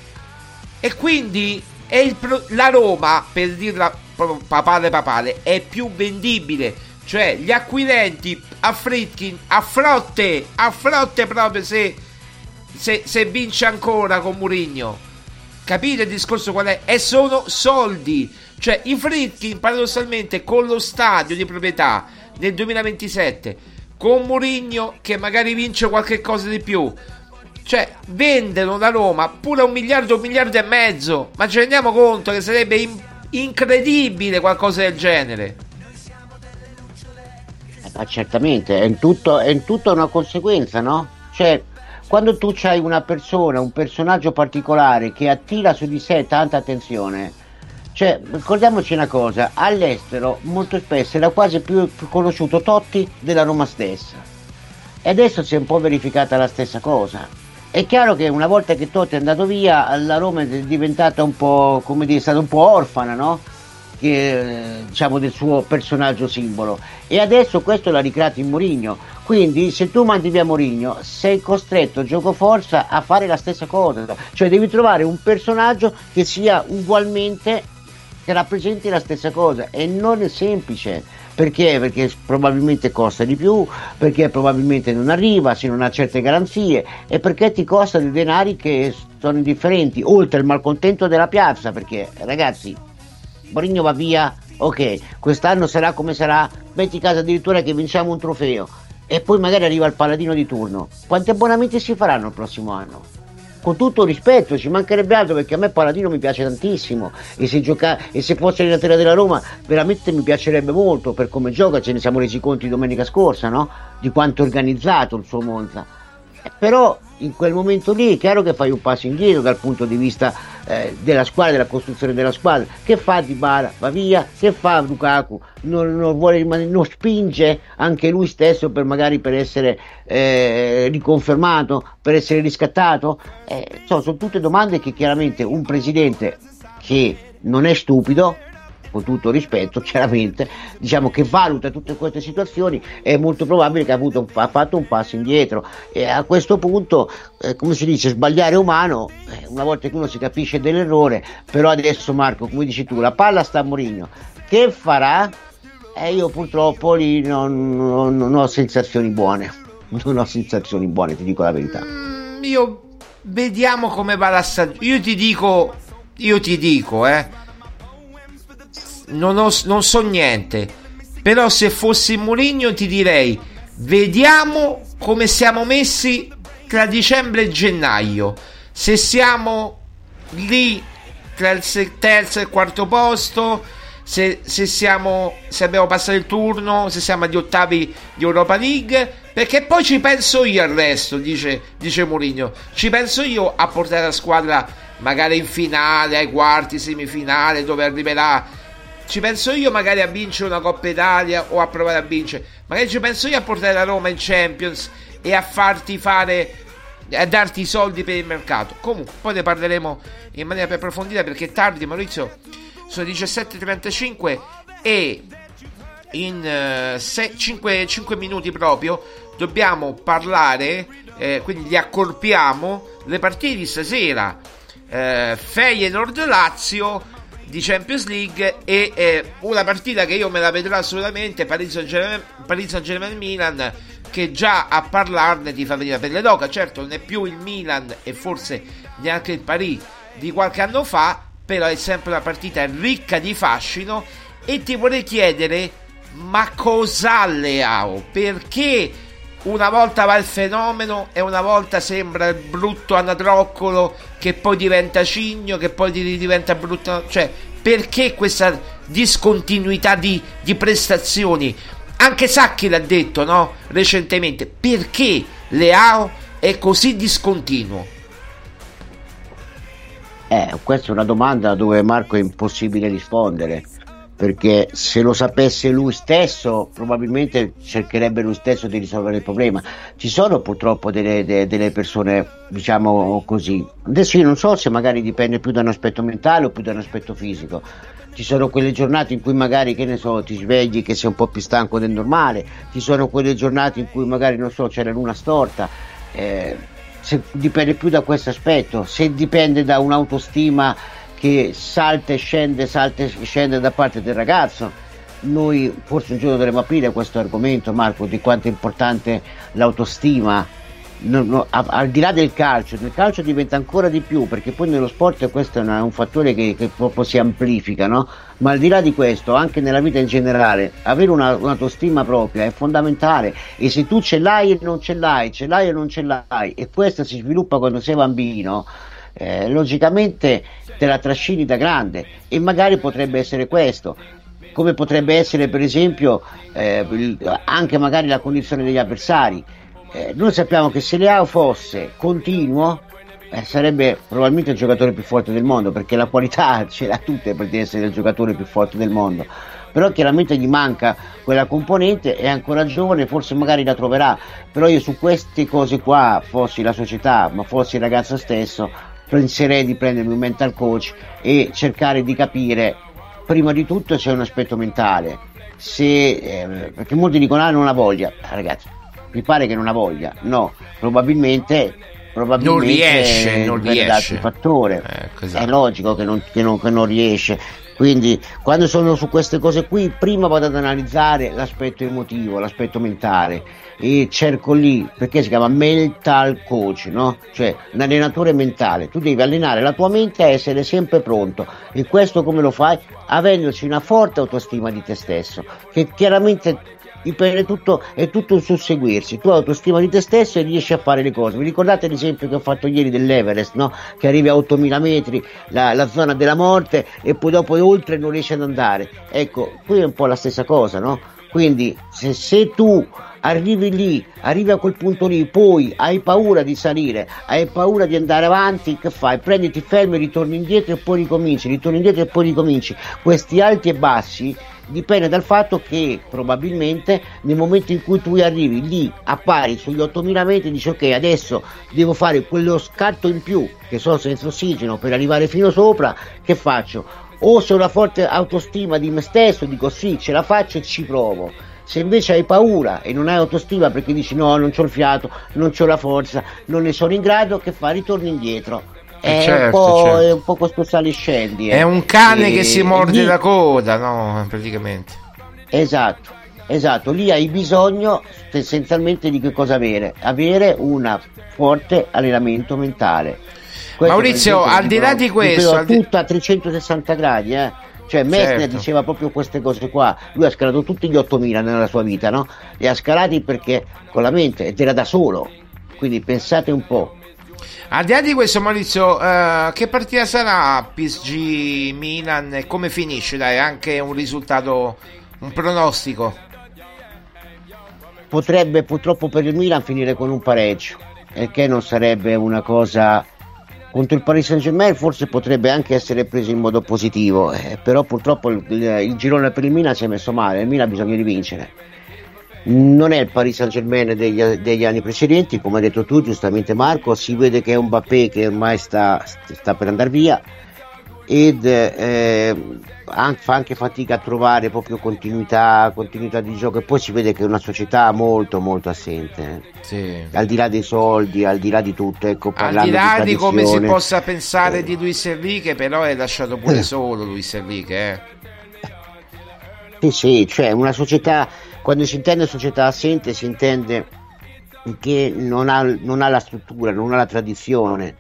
E quindi pro- la Roma, per dirla papale papale, è più vendibile. Cioè gli acquirenti a Fritkin, a frotte, a frotte proprio se, se, se vince ancora con Murigno. Capite il discorso qual è? E sono soldi. Cioè i Fritkin paradossalmente con lo stadio di proprietà nel 2027, con Murigno che magari vince qualche cosa di più, cioè, vendono la Roma pure un miliardo, un miliardo e mezzo. Ma ci rendiamo conto che sarebbe in- incredibile qualcosa del genere. Eh, ma certamente, è in, tutto, è in tutto una conseguenza, no? Cioè, quando tu hai una persona, un personaggio particolare che attira su di sé tanta attenzione, cioè, ricordiamoci una cosa, all'estero molto spesso era quasi più, più conosciuto Totti della Roma stessa. E adesso si è un po' verificata la stessa cosa. È chiaro che una volta che Totti è andato via, la Roma è diventata un po', come dire, è stata un po' orfana, no? Che, diciamo del suo personaggio simbolo e adesso questo l'ha ricreato in Mourinho quindi se tu mandi via Mourinho sei costretto gioco forza a fare la stessa cosa cioè devi trovare un personaggio che sia ugualmente che rappresenti la stessa cosa e non è semplice perché? Perché probabilmente costa di più, perché probabilmente non arriva se non ha certe garanzie e perché ti costa dei denari che sono indifferenti, oltre al malcontento della piazza, perché ragazzi, Borigno va via, ok, quest'anno sarà come sarà, metti caso addirittura che vinciamo un trofeo e poi magari arriva il paladino di turno. Quanti abbonamenti si faranno il prossimo anno? Con tutto rispetto, ci mancherebbe altro perché a me Paladino mi piace tantissimo e se, gioca- e se fosse allenatore della Roma veramente mi piacerebbe molto per come gioca, ce ne siamo resi conto domenica scorsa, no? di quanto organizzato il suo Monza. Però in quel momento lì è chiaro che fai un passo indietro dal punto di vista eh, della squadra, della costruzione della squadra. Che fa Di Bala? Va via? Che fa Lukaku? Non, non, vuole rimanere, non spinge anche lui stesso per magari per essere eh, riconfermato, per essere riscattato? Eh, so, sono tutte domande che chiaramente un presidente che non è stupido con tutto rispetto, chiaramente, diciamo che valuta tutte queste situazioni, è molto probabile che ha, avuto, ha fatto un passo indietro e a questo punto, eh, come si dice, sbagliare umano, eh, una volta che uno si capisce dell'errore, però adesso Marco, come dici tu, la palla sta a Mourinho, che farà? Eh, io purtroppo lì non, non, non, ho sensazioni buone, non ho sensazioni buone, ti dico la verità. Mm, io vediamo come va la stagione, io ti dico, io ti dico, eh non, ho, non so niente. Però se fossi Mourinho ti direi, vediamo come siamo messi tra dicembre e gennaio. Se siamo lì tra il terzo e il quarto posto, se, se, siamo, se abbiamo passato il turno, se siamo agli ottavi di Europa League, perché poi ci penso io al resto, dice, dice Mourinho. Ci penso io a portare la squadra magari in finale, ai quarti, semifinale, dove arriverà ci penso io magari a vincere una Coppa Italia o a provare a vincere. Magari ci penso io a portare la Roma in Champions e a farti fare a darti i soldi per il mercato. Comunque, poi ne parleremo in maniera più approfondita perché è tardi, Maurizio. Sono 17.35 e in uh, 5, 5, minuti proprio dobbiamo parlare, eh, quindi li accorpiamo, le partite di stasera. Eh, Feyenoord Lazio di Champions League e eh, una partita che io me la vedrò assolutamente Paris Saint-Germain Milan che già a parlarne ti fa venire per le d'oca. Certo non è più il Milan e forse neanche il Paris di qualche anno fa però è sempre una partita ricca di fascino. E ti vorrei chiedere ma cos'ha Leao? Perché una volta va il fenomeno e una volta sembra il brutto anatroccolo che poi diventa cigno, che poi diventa brutto. Cioè, perché questa discontinuità di, di prestazioni? Anche Sacchi l'ha detto, no? Recentemente. Perché Leao è così discontinuo? Eh, questa è una domanda dove Marco è impossibile rispondere perché se lo sapesse lui stesso probabilmente cercherebbe lui stesso di risolvere il problema. Ci sono purtroppo delle, delle, persone, diciamo così, adesso io non so se magari dipende più da un aspetto mentale o più da un aspetto fisico. Ci sono quelle giornate in cui magari, che ne so, ti svegli che sei un po' più stanco del normale, ci sono quelle giornate in cui magari, non so, c'è la luna storta. Eh, se dipende più da questo aspetto, se dipende da un'autostima che salta e scende, salta e scende da parte del ragazzo. Noi forse un giorno dovremmo aprire questo argomento, Marco, di quanto è importante l'autostima. No, no, al di là del calcio, nel calcio diventa ancora di più perché poi nello sport questo è, un fattore che, che, proprio si amplifica, no? ma al di là di questo, anche nella vita in generale, avere una, un'autostima propria è fondamentale e se tu ce l'hai e non ce l'hai, ce l'hai e non ce l'hai e questo si sviluppa quando sei bambino, eh, logicamente te la trascini da grande e magari potrebbe essere questo come potrebbe essere per esempio eh, anche magari la condizione degli avversari. Eh, noi sappiamo che se Leao fosse continuo eh, sarebbe probabilmente il giocatore più forte del mondo perché la qualità ce l'ha tutte per essere il giocatore più forte del mondo. Però chiaramente gli manca quella componente è ancora giovane forse magari la troverà. Però io su queste cose qua fossi la società ma fossi il ragazzo stesso penserei di prendermi un mental coach e cercare di capire prima di tutto c'è un aspetto mentale. Se, eh, perché molti dicono ah non ha voglia. Ah, ragazzi mi pare che non ha voglia. No probabilmente probabilmente non riesce non riesce. fattore. Esatto. è logico che non, che, non, che non riesce quindi quando sono su queste cose qui prima vado ad analizzare l'aspetto emotivo l'aspetto mentale e cerco lì perché si chiama mental coach, no? Cioè un allenatore mentale. Tu devi allenare la tua mente a essere sempre pronto. E questo come lo fai? Avendoci una forte autostima di te stesso, che chiaramente dipende tutto, è tutto un susseguirsi. Tu autostima di te stesso e riesci a fare le cose. Vi ricordate l'esempio che ho fatto ieri dell'Everest, no? Che arrivi a 8000 metri, la, la zona della morte, e poi dopo oltre non riesci ad andare. Ecco, qui è un po' la stessa cosa, no? Quindi se, se tu arrivi lì, arrivi a quel punto lì, poi hai paura di salire, hai paura di andare avanti, che fai? Prenditi fermi, ritorni indietro e poi ricominci, ritorni indietro e poi ricominci. Questi alti e bassi dipende dal fatto che probabilmente nel momento in cui tu arrivi lì appari sugli 8000 metri dici ok adesso devo fare quello scatto in più che sono senza ossigeno per arrivare fino sopra che faccio o se ho una forte autostima di me stesso dico sì ce la faccio e ci provo se invece hai paura e non hai autostima perché dici no, non ho il fiato, non ho la forza, non ne sono in grado, che fa? Ritorni indietro. Eh, è, certo, un certo. è, un po', questo sali scendi. Eh. È un cane e, che si morde lì, la coda, no? Praticamente. Esatto, esatto. Lì hai bisogno essenzialmente di che cosa avere? Avere un forte allenamento mentale. Questo Maurizio, al di là di questo, di... tutto a 360 gradi, eh cioè Messner certo. diceva proprio queste cose qua, lui ha scalato tutti gli 8000 nella sua vita, no? Li ha scalati perché con la mente ed era da solo, quindi pensate un po'. Al di là di questo Maurizio, uh, che partita sarà PSG Milan e come finisce? Dai, anche un risultato, un pronostico. Potrebbe purtroppo per il Milan finire con un pareggio, e che non sarebbe una cosa contro il Paris Saint Germain forse potrebbe anche essere preso in modo positivo, eh, però purtroppo il, il, il, girone per il Milan si è messo male, il Milan ha bisogno di vincere. Non è il Paris Saint Germain degli, degli, anni precedenti, come hai detto tu giustamente Marco, si vede che è un Mbappé che ormai sta, sta per andare via ed eh, fa anche fatica a trovare proprio continuità, continuità di gioco e poi si vede che è una società molto molto assente sì. al di là dei soldi al di là di tutto ecco, al di là di, di come si possa pensare eh. di Luis Enrique però è lasciato pure solo Luis Enrique eh. sì sì cioè una società quando si intende società assente si intende che non ha, non ha la struttura non ha la tradizione.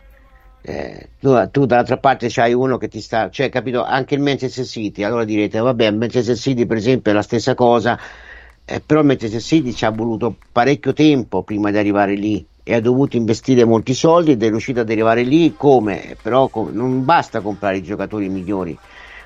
Eh, tu, tu, dall'altra parte c'hai uno che ti sta, cioè capito, anche il Manchester City, allora direte vabbè Manchester City per esempio è la stessa cosa, eh, però Manchester City ci ha voluto parecchio tempo prima di arrivare lì e ha dovuto investire molti soldi ed è riuscito ad arrivare lì come, però com- non basta comprare i giocatori migliori,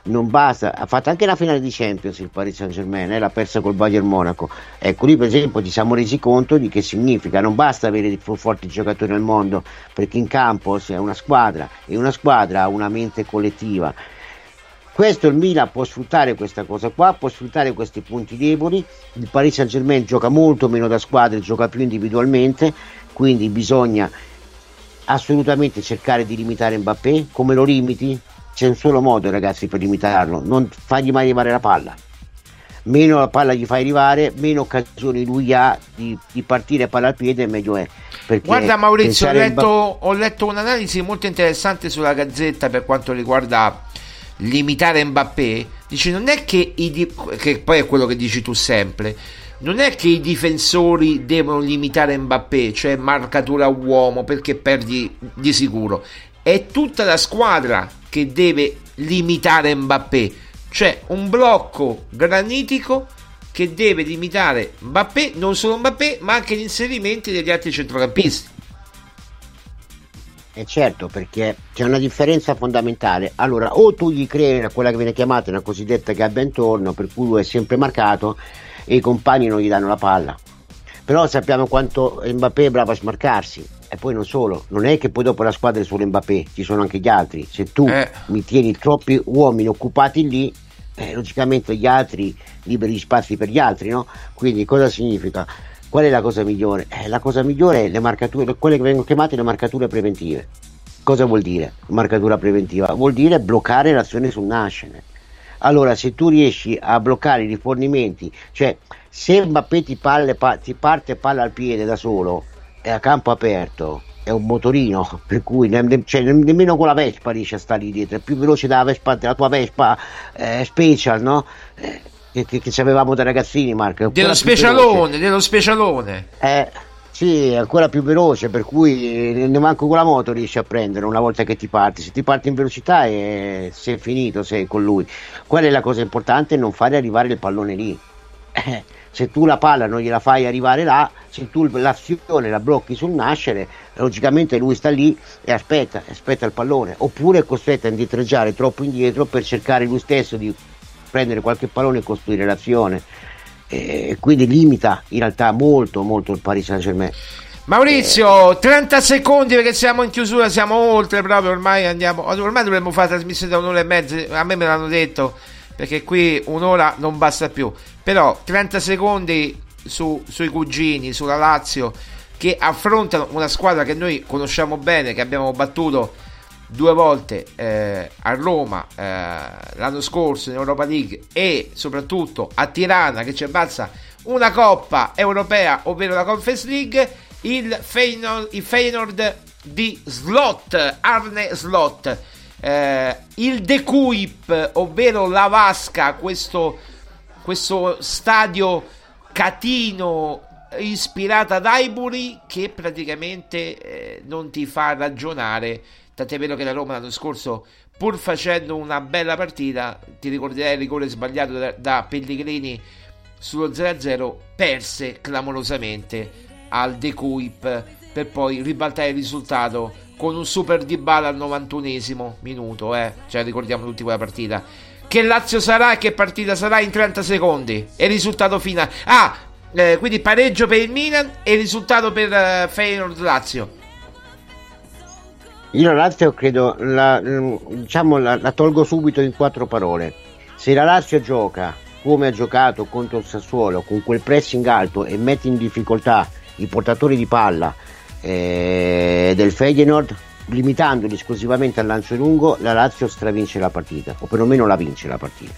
non basta, ha fatto anche la finale di Champions il Paris Saint Germain, eh, l'ha persa col Bayern Monaco. Ecco, lì per esempio ci siamo resi conto di che significa, non basta avere i più forti giocatori al mondo, perché in campo si è una squadra e una squadra ha una mente collettiva. Questo il Milan può sfruttare questa cosa qua, può sfruttare questi punti deboli. Il Paris Saint Germain gioca molto meno da squadre, gioca più individualmente, quindi bisogna assolutamente cercare di limitare Mbappé. Come lo limiti? C'è un solo modo, ragazzi, per limitarlo: non fargli mai arrivare la palla. Meno la palla gli fai arrivare, meno occasioni lui ha di, di partire palla al piede, meglio è. Perché Guarda Maurizio, ho letto, ho letto un'analisi molto interessante sulla Gazzetta per quanto riguarda limitare Mbappé. Dice non è che, i, che poi è quello che dici tu sempre non è che i difensori devono limitare Mbappé, cioè marcatura uomo perché perdi di sicuro. È tutta la squadra che deve limitare Mbappé, cioè un blocco granitico che deve limitare Mbappé, non solo Mbappé, ma anche gli inserimenti degli altri centrocampisti. E certo, perché c'è una differenza fondamentale. Allora, o tu gli crei quella che viene chiamata una cosiddetta gabbia intorno, per cui lui è sempre marcato, e i compagni non gli danno la palla. Però sappiamo quanto Mbappé è bravo a smarcarsi. E poi non solo, non è che poi dopo la squadra è solo Mbappé, ci sono anche gli altri. Se tu eh. mi tieni troppi uomini occupati lì, eh, logicamente gli altri liberi spazi per gli altri, no? Quindi cosa significa? Qual è la cosa migliore? Eh, la cosa migliore è le marcature, quelle che vengono chiamate le marcature preventive. Cosa vuol dire marcatura preventiva? Vuol dire bloccare l'azione sul nascere allora se tu riesci a bloccare i rifornimenti, cioè se Mbappé ti, palle, pa, ti parte palla al piede da solo, è a campo aperto, è un motorino, per cui ne, cioè, nemmeno con la Vespa riesce a stare lì dietro, è più veloce della, Vespa, della tua Vespa eh, Special, no? Eh, che, che, che avevamo da ragazzini, Marco. Dello specialone, dello specialone. Eh, sì, è ancora più veloce, per cui ne manco con la moto riesci a prendere una volta che ti parti. Se ti parti in velocità è, sei finito, sei con lui. Qual è la cosa importante? Non fare arrivare il pallone lì. Se tu la palla non gliela fai arrivare là, se tu l'azione la blocchi sul nascere, logicamente lui sta lì e aspetta, aspetta il pallone. Oppure è costretto a indietreggiare troppo indietro per cercare lui stesso di prendere qualche pallone e costruire l'azione e quindi limita in realtà molto molto il Paris Saint Germain. Maurizio, 30 secondi perché siamo in chiusura, siamo oltre proprio, ormai andiamo, ormai dovremmo fare la trasmissione da un'ora e mezza, a me me l'hanno detto, perché qui un'ora non basta più, però 30 secondi su, sui cugini, sulla Lazio, che affrontano una squadra che noi conosciamo bene, che abbiamo battuto due volte eh, a Roma eh, l'anno scorso in Europa League e soprattutto a Tirana che ci abbazza una coppa europea ovvero la Conference League il Feyenoord, il Feyenoord di Slot Arne Slot. Eh, il De Kuip ovvero la Vasca questo, questo stadio catino ispirata ad Highbury che praticamente eh, non ti fa ragionare Tant'è vero che la Roma l'anno scorso, pur facendo una bella partita, ti ricorderai il rigore sbagliato da, da Pellegrini sullo 0-0, perse clamorosamente al De Kuip per poi ribaltare il risultato con un super di bala al 91esimo minuto, eh? cioè ricordiamo tutti quella partita. Che Lazio sarà e che partita sarà in 30 secondi? E risultato finale. Ah, eh, quindi pareggio per il Milan e risultato per eh, Feyenoord Lazio. Io la Lazio credo, la, diciamo, la, la, tolgo subito in quattro parole. Se la Lazio gioca come ha giocato contro il Sassuolo, con quel pressing alto e mette in difficoltà i portatori di palla eh, del Feyenoord, limitandoli esclusivamente al lancio lungo, la Lazio stravince la partita, o perlomeno la vince la partita.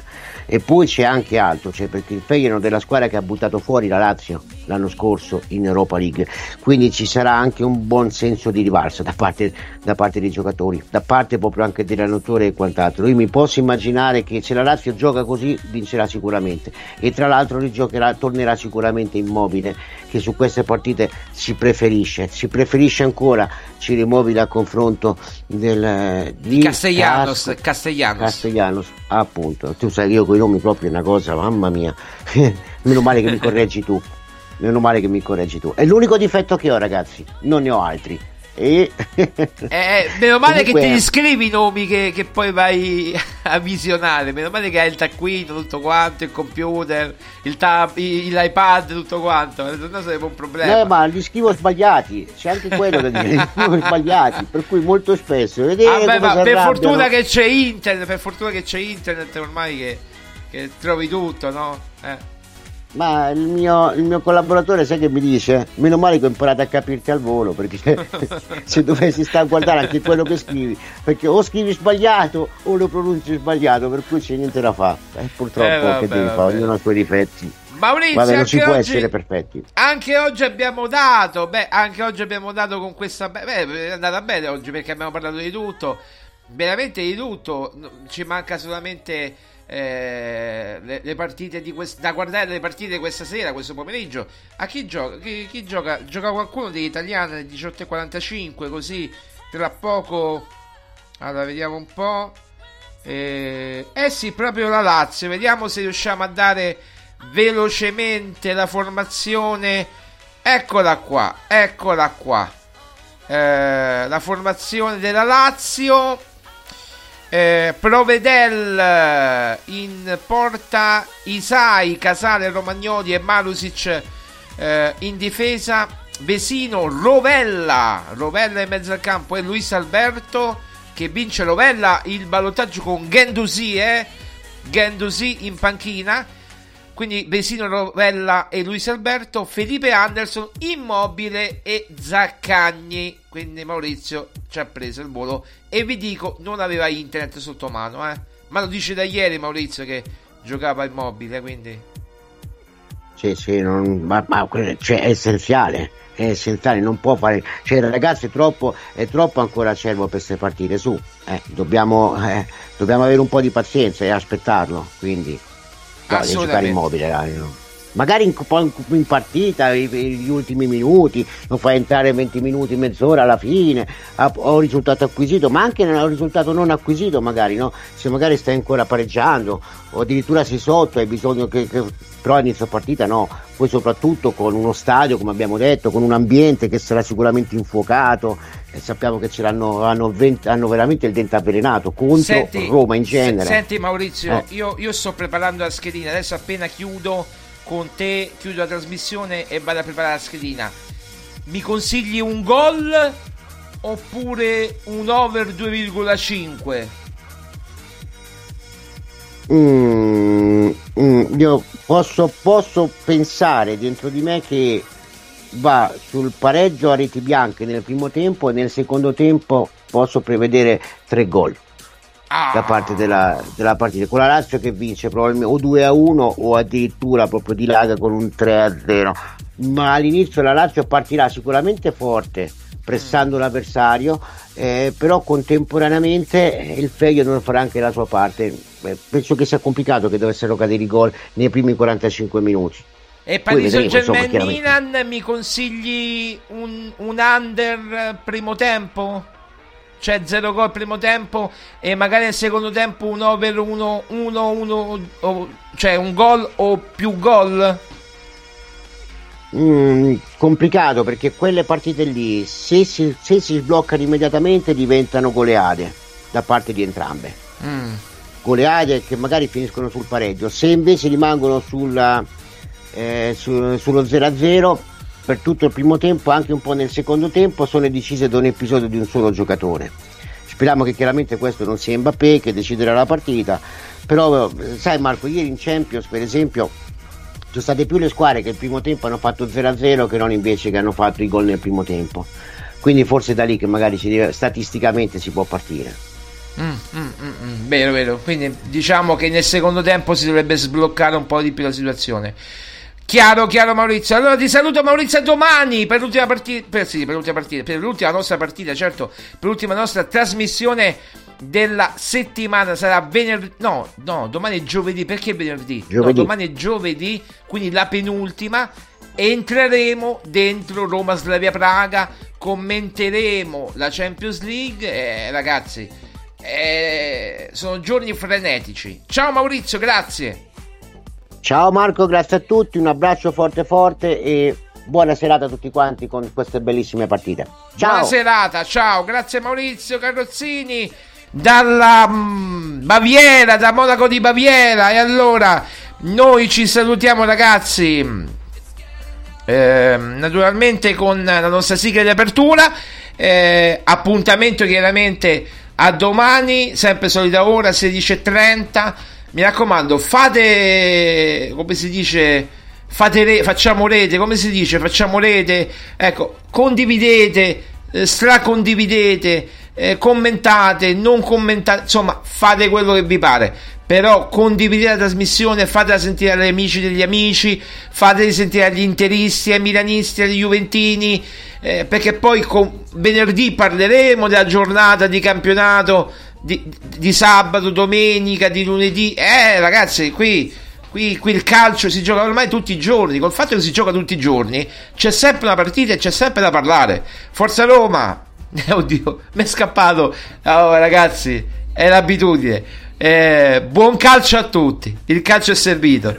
E poi c'è anche altro, cioè perché il Feyenoord è la squadra che ha buttato fuori la Lazio l'anno scorso in Europa League, quindi ci sarà anche un buon senso di rivalsa da parte, da parte dei giocatori, da parte proprio anche dell'allenatore e quant'altro. Io mi posso immaginare che se la Lazio gioca così vincerà sicuramente. E tra l'altro rigiocherà, tornerà sicuramente immobile che su queste partite si preferisce, si preferisce ancora, ci rimuovi dal confronto del, di Castellanos, Castellanos. Castellanos, appunto, tu sai io con i nomi proprio una cosa, mamma mia, meno male che mi correggi tu, meno male che mi correggi tu, è l'unico difetto che ho ragazzi, non ne ho altri, E... eh, meno male Comunque... che ti scrivi i nomi che, che, poi vai a visionare. Meno male che hai il taccuino, tutto quanto, il computer, il tab, l'iPad, tutto quanto. Se no sarebbe un problema. Eh, ma li scrivo sbagliati. C'è anche quello da dire, li scrivo sbagliati. Per cui molto spesso. Vedete ah, ma per fortuna che c'è internet, per fortuna che c'è internet ormai che, che trovi tutto, no? Eh. Ma il mio, il mio, collaboratore sai che mi dice? Meno male che ho imparato a capirti al volo perché se dovessi stare a guardare anche quello che scrivi, perché o scrivi sbagliato o lo pronunci sbagliato, per cui c'è niente da fare. Eh, purtroppo eh, vabbè, che devi fare, ognuno ha i suoi difetti. Maurizio, Vabbè, non si può oggi, essere perfetti. Anche oggi abbiamo dato, beh, anche oggi abbiamo dato con questa. Beh, è andata bene oggi perché abbiamo parlato di tutto, veramente di tutto. Ci manca solamente eh, le, le, partite di quest- da guardare le partite questa sera, questo pomeriggio. A chi gioca? Chi, chi gioca? Gioca qualcuno degli italiani alle 18.45 così tra poco. Allora, vediamo un po'. Eh, eh sì, proprio la Lazio. Vediamo se riusciamo a dare velocemente la formazione. Eccola qua, eccola qua. Eh, la formazione della Lazio eh, Provedel eh, in porta Isai, Casale, Romagnoli e Marusic eh, in difesa. Vesino, Rovella. Rovella in mezzo al campo e Luis Alberto che vince Rovella. Il ballottaggio con Gendusi eh? Gendusi in panchina quindi Vesino Rovella e Luis Alberto, Felipe Anderson, Immobile e Zaccagni. Quindi Maurizio ci ha preso il volo e vi dico, non aveva internet sotto mano, eh. Ma lo dice da ieri Maurizio che giocava Immobile, quindi... Sì, sì, non, ma, ma cioè, è essenziale, è essenziale, non può fare... Cioè ragazzi è troppo, è troppo ancora acerbo per queste partite, su, eh, dobbiamo, eh, dobbiamo avere un po' di pazienza e aspettarlo, quindi... No, devi giocare immobile, dai, no. Magari in, in partita, gli ultimi minuti, lo fai entrare 20 minuti, mezz'ora alla fine, ho risultato acquisito, ma anche nel risultato non acquisito magari, no? Se magari stai ancora pareggiando o addirittura sei sotto, hai bisogno che, che però all'inizio partita no, poi soprattutto con uno stadio, come abbiamo detto, con un ambiente che sarà sicuramente infuocato, e sappiamo che ce l'hanno hanno, hanno veramente il dente avvelenato contro senti, Roma in genere. Senti Maurizio, eh. io, io, sto preparando la schedina, adesso appena chiudo con te, chiudo la trasmissione e vado a preparare la schedina. Mi consigli un gol oppure un over 2,5? Mm, mm, io posso, posso pensare dentro di me che va sul pareggio a reti bianche nel primo tempo e nel secondo tempo posso prevedere tre gol ah. da parte della, della, partita con la Lazio che vince probabilmente o 2 a 1 o addirittura proprio di laga con un 3 a 0 ma all'inizio la Lazio partirà sicuramente forte pressando mm. l'avversario eh, però contemporaneamente il Feio farà anche la sua parte eh, penso che sia complicato che dovessero cadere i gol nei primi 45 minuti e Paris Saint Germain Milan mi consigli un, un under primo tempo? Cioè 0 gol primo tempo e magari nel secondo tempo un over 1 1 1 cioè un gol o più gol? Mm, complicato perché quelle partite lì se si, se si sbloccano immediatamente diventano goleade da parte di entrambe. Mm. Goleade che magari finiscono sul pareggio, se invece rimangono sulla eh, su, sullo 0-0 per tutto il primo tempo anche un po' nel secondo tempo sono decise da un episodio di un solo giocatore. Speriamo che chiaramente questo non sia Mbappé che deciderà la partita però sai Marco ieri in Champions per esempio sono state più le squadre che il primo tempo hanno fatto 0-0 che non invece che hanno fatto i gol nel primo tempo. Quindi forse da lì che magari deve, statisticamente si può partire. Mm, mm, mm, mm, vero vero. Quindi diciamo che nel secondo tempo si dovrebbe sbloccare un po' di più la situazione Chiaro, chiaro Maurizio. Allora ti saluto Maurizio domani per l'ultima partita, per, sì, per l'ultima partita, per l'ultima nostra partita, certo, per l'ultima nostra trasmissione della settimana sarà venerdì, no, no, domani è giovedì, perché venerdì? giovedì. No, domani è giovedì, quindi la penultima. Entreremo dentro Roma Slavia Praga, commenteremo la Champions League e ragazzi, eh, sono giorni frenetici. Ciao Maurizio, grazie. Ciao Marco, grazie a tutti, un abbraccio forte forte e buona serata a tutti quanti con queste bellissime partite. Ciao. Buona serata, ciao, grazie Maurizio Carrozzini dalla mm, Baviera, da Monaco di Baviera. E allora noi ci salutiamo ragazzi. Eh, naturalmente con la nostra sigla di apertura. Eh, appuntamento chiaramente a domani, sempre solita ora, 16.30. Mi raccomando, fate come si dice. Fate re, facciamo rete, come si dice? Facciamo rete, ecco, condividete, eh, stracondividete, eh, commentate, non commentate, insomma, fate quello che vi pare. Però condividete la trasmissione, fatela sentire agli amici degli amici, fatela sentire agli interisti, ai milanisti, agli juventini, eh, perché poi con, venerdì parleremo della giornata di campionato di, di sabato, domenica, di lunedì. Eh, ragazzi, qui Qui, qui, il calcio si gioca ormai tutti i giorni. Col fatto che si gioca tutti i giorni, c'è sempre una partita e c'è sempre da parlare. Forza Roma! Eh, oddio, mi è scappato. Oh, ragazzi, è l'abitudine. Eh, buon calcio a tutti. Il calcio è servito.